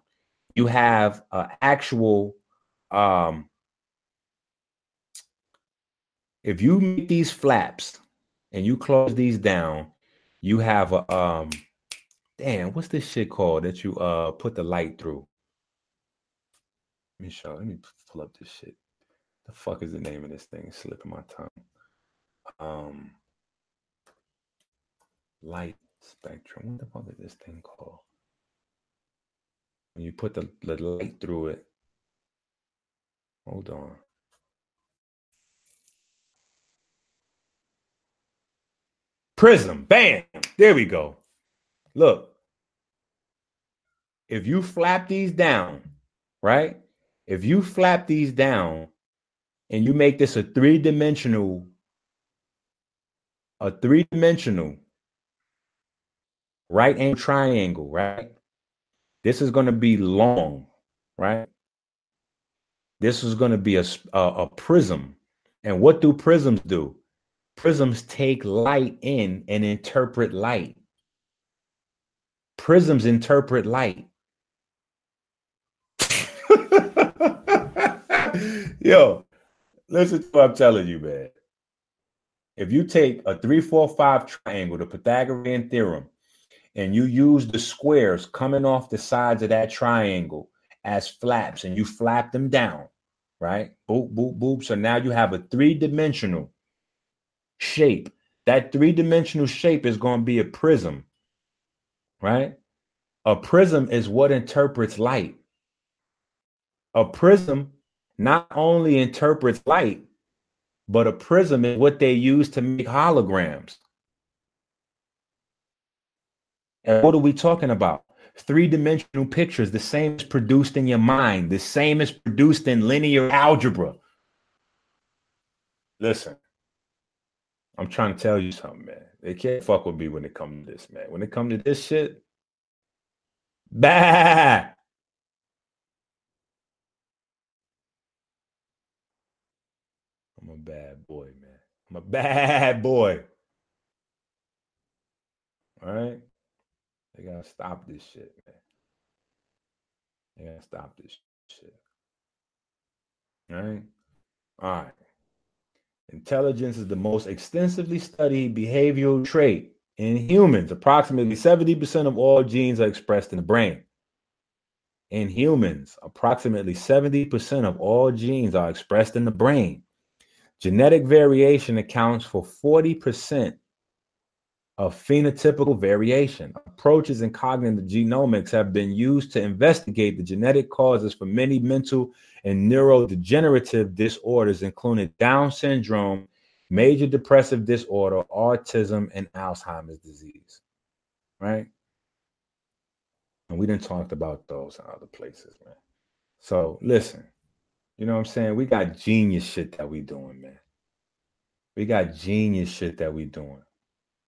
Speaker 1: you have an actual um if you make these flaps and you close these down, you have a um damn, what's this shit called that you uh put the light through? Let me show. Let me pull up this shit. The fuck is the name of this thing? slipping my tongue. Um, light spectrum. What the fuck is this thing called? When you put the, the light through it. Hold on. Prism. Bam. There we go. Look, if you flap these down, right? If you flap these down and you make this a three dimensional a three dimensional right angle triangle, right? This is going to be long, right? This is going to be a, a, a prism. And what do prisms do? Prisms take light in and interpret light. Prisms interpret light. Yo, listen to what I'm telling you, man. If you take a three, four, five triangle, the Pythagorean theorem, and you use the squares coming off the sides of that triangle as flaps, and you flap them down, right? Boop, boop, boop. So now you have a three-dimensional shape. That three-dimensional shape is going to be a prism, right? A prism is what interprets light. A prism not only interprets light, but a prism is what they use to make holograms. And what are we talking about? Three dimensional pictures, the same is produced in your mind, the same is produced in linear algebra. Listen, I'm trying to tell you something, man. They can't fuck with me when it comes to this, man. When it comes to this shit, bah! I'm a bad boy, man. I'm a bad boy. All right. They gotta stop this shit, man. They gotta stop this shit. All right. All right. Intelligence is the most extensively studied behavioral trait in humans. Approximately 70% of all genes are expressed in the brain. In humans, approximately 70% of all genes are expressed in the brain. Genetic variation accounts for 40% of phenotypical variation. Approaches in cognitive genomics have been used to investigate the genetic causes for many mental and neurodegenerative disorders, including Down syndrome, major depressive disorder, autism, and Alzheimer's disease. Right? And we didn't talk about those in other places, man. So listen, you know what I'm saying? We got genius shit that we doing, man. We got genius shit that we doing.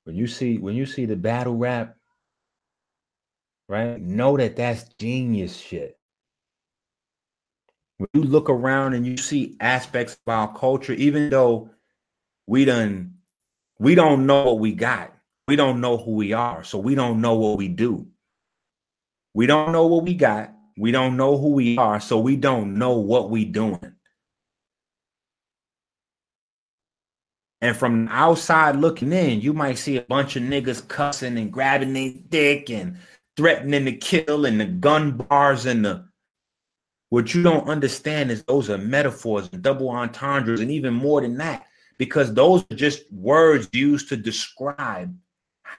Speaker 1: When you see when you see the battle rap, right? Know that that's genius shit. When you look around and you see aspects of our culture, even though we done we don't know what we got. We don't know who we are. So we don't know what we do. We don't know what we got. We don't know who we are. So we don't know what we doing. And from outside looking in, you might see a bunch of niggas cussing and grabbing their dick and threatening to kill and the gun bars and the what you don't understand is those are metaphors and double entendres and even more than that because those are just words used to describe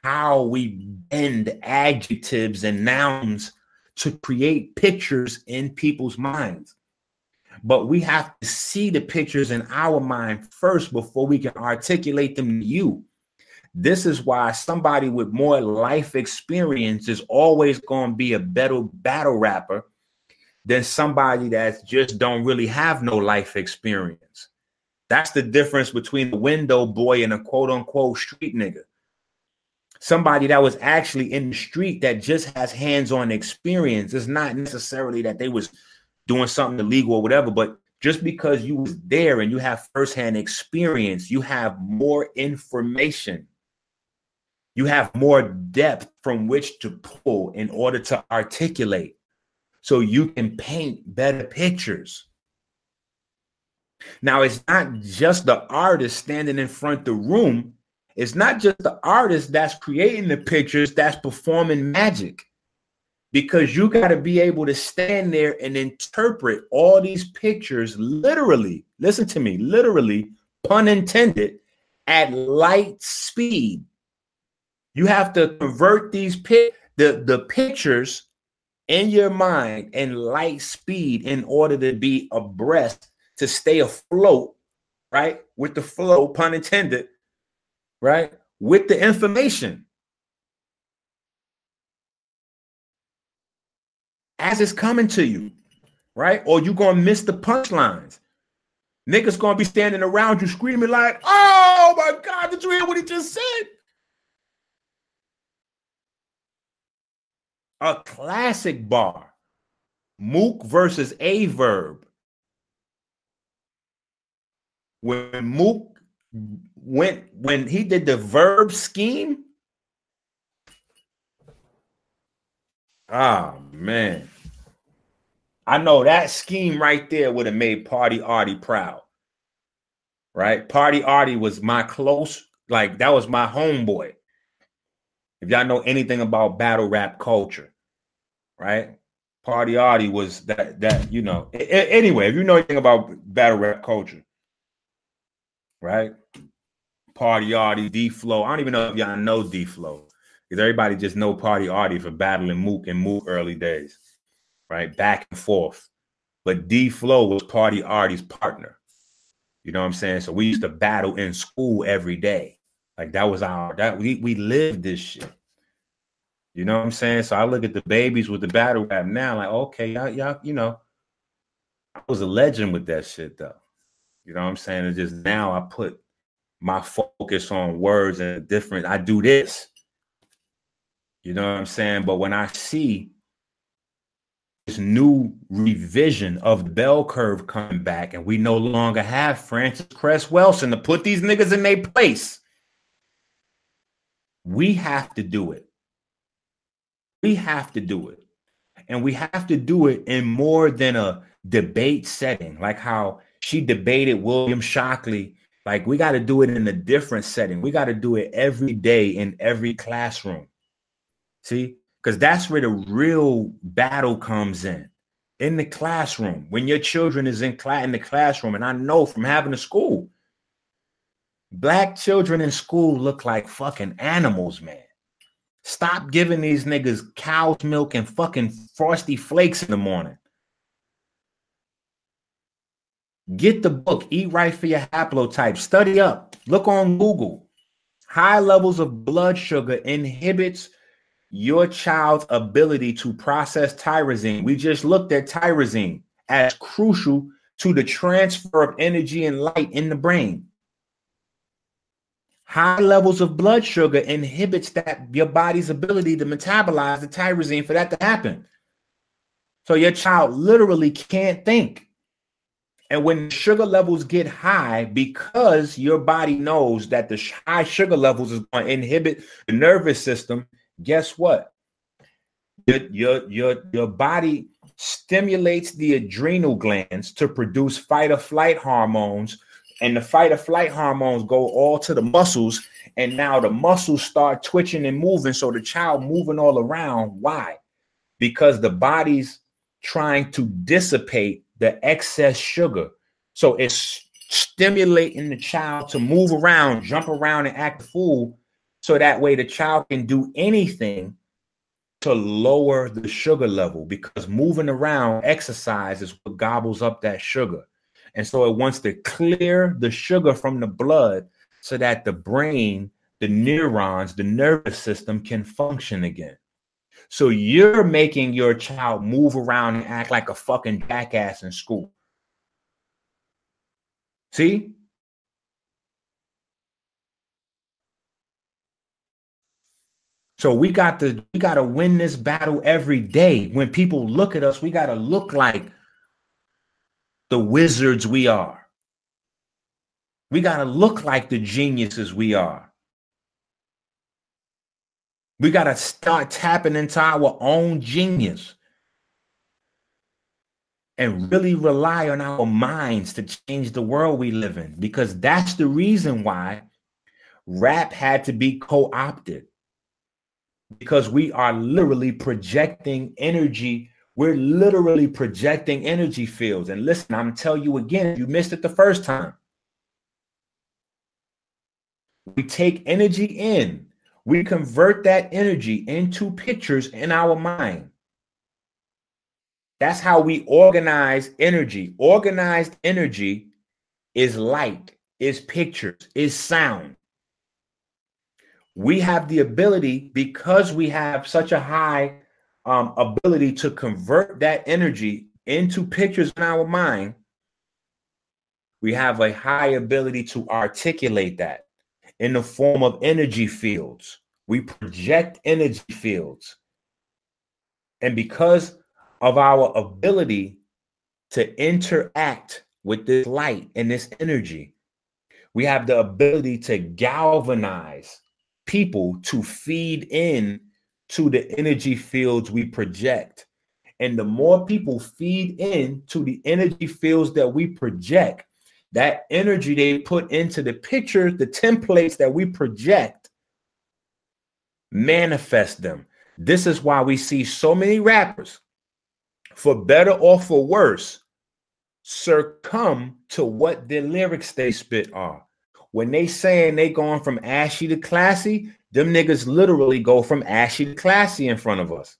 Speaker 1: how we bend adjectives and nouns to create pictures in people's minds but we have to see the pictures in our mind first before we can articulate them to you. This is why somebody with more life experience is always going to be a better battle rapper than somebody that just don't really have no life experience. That's the difference between the window boy and a quote unquote street nigga. Somebody that was actually in the street that just has hands-on experience. It's not necessarily that they was doing something illegal or whatever. But just because you was there and you have firsthand experience, you have more information. You have more depth from which to pull in order to articulate. So you can paint better pictures. Now, it's not just the artist standing in front the room. It's not just the artist that's creating the pictures that's performing magic because you got to be able to stand there and interpret all these pictures literally. Listen to me, literally, pun intended, at light speed. You have to convert these pic the, the pictures in your mind in light speed in order to be abreast to stay afloat, right? With the flow, pun intended, right? With the information. As it's coming to you, right? Or you're to miss the punchlines. Niggas gonna be standing around you screaming like, "Oh my God, did you hear what he just said?" A classic bar. Mook versus Aye Verb. When Mook went when he did the verb scheme. Ah man. I know that scheme right there would have made Party Arty proud. Right? Party Arty was my close, like that was my homeboy. If y'all know anything about battle rap culture, right? Party Arty was that that you know. Anyway, if you know anything about battle rap culture, right? Party Arty, D Flow. I don't even know if y'all know D Flow because everybody just know Party Arty for battling Mook and Mook early days right? Back and forth. But D Flow was Party Arty's partner. You know what I'm saying? So we used to battle in school every day. Like that was our that we we lived this shit. You know what I'm saying? So I look at the babies with the battle rap now, like, okay, y'all, y'all, you know, I was a legend with that shit though. You know what I'm saying? It's just now I put my focus on words and different, I do this. You know what I'm saying? But when I see this new revision of the bell curve coming back, and we no longer have Frances Cress Welsing to put these niggas in their place. We have to do it. We have to do it. And we have to do it in more than a debate setting, like how she debated William Shockley. Like, we got to do it in a different setting. We got to do it every day in every classroom. See, because that's where the real battle comes in. In the classroom when your children is in class in the classroom and i know from having a school black children in school look like fucking animals man. Stop giving these niggas cow's milk and fucking frosty flakes in the morning. Get the book eat right for your haplotype. Study up. Look on google. High levels of blood sugar inhibits your child's ability to process tyrosine. We just looked at tyrosine as crucial to the transfer of energy and light in the brain. High levels of blood sugar inhibits that your body's ability to metabolize the tyrosine for that to happen. So your child literally can't think. And when sugar levels get high, because your body knows that the high sugar levels is going to inhibit the nervous system guess what? Your, your, your, your body stimulates the adrenal glands to produce fight or flight hormones, and the fight or flight hormones go all to the muscles, and now the muscles start twitching and moving. So the child moving all around. Why? Because the body's trying to dissipate the excess sugar. So it's stimulating the child to move around, jump around, and act a fool so that way the child can do anything to lower the sugar level because moving around exercise is what gobbles up that sugar. And so it wants to clear the sugar from the blood so that the brain, the neurons, the nervous system can function again. So you're making your child move around and act like a fucking jackass in school. See? So we got to we got to win this battle every day. When people look at us, we got to look like the wizards we are. We got to look like the geniuses we are. We got to start tapping into our own genius and really rely on our minds to change the world we live in because that's the reason why rap had to be co-opted because we are literally projecting energy. We're literally projecting energy fields. And listen, I'm tell you again, you missed it the first time. We take energy in, we convert that energy into pictures in our mind. That's how we organize energy. Organized energy is light, is pictures, is sound we have the ability because we have such a high um, ability to convert that energy into pictures in our mind We have a high ability to articulate that in the form of energy fields. We project energy fields. And because of our ability to interact with this light and this energy, we have the ability to galvanize people to feed in to the energy fields we project. And the more people feed in to the energy fields that we project, that energy they put into the pictures, the templates that we project, manifest them. This is why we see so many rappers, for better or for worse, succumb to what the lyrics they spit are. When they saying they going from ashy to classy, them niggas literally go from ashy to classy in front of us.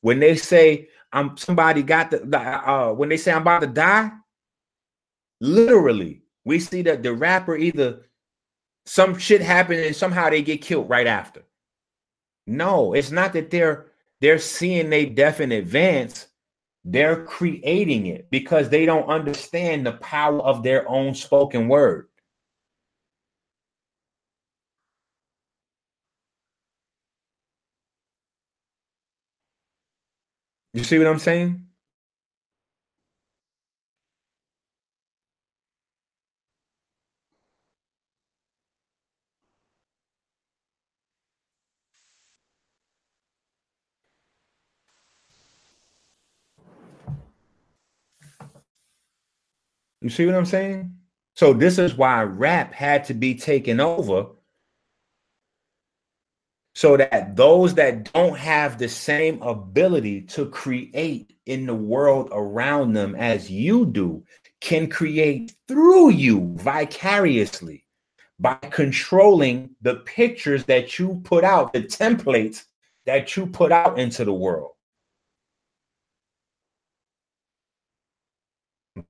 Speaker 1: When they say I'm somebody got the uh, when they say I'm about to die, literally we see that the rapper either some shit happened and somehow they get killed right after. No, it's not that they're they're seeing they death in advance. They're creating it because they don't understand the power of their own spoken word. You see what I'm saying? You see what I'm saying? So this is why rap had to be taken over so that those that don't have the same ability to create in the world around them as you do can create through you vicariously by controlling the pictures that you put out, the templates that you put out into the world.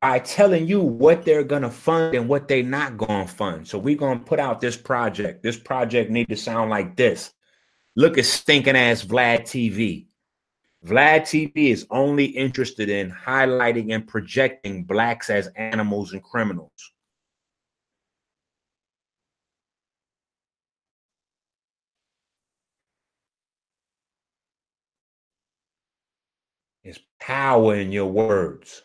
Speaker 1: By telling you what they're gonna fund and what they're not gonna fund. So we're gonna put out this project. This project need to sound like this. Look at stinking ass Vlad TV. Vlad TV is only interested in highlighting and projecting blacks as animals and criminals. It's power in your words.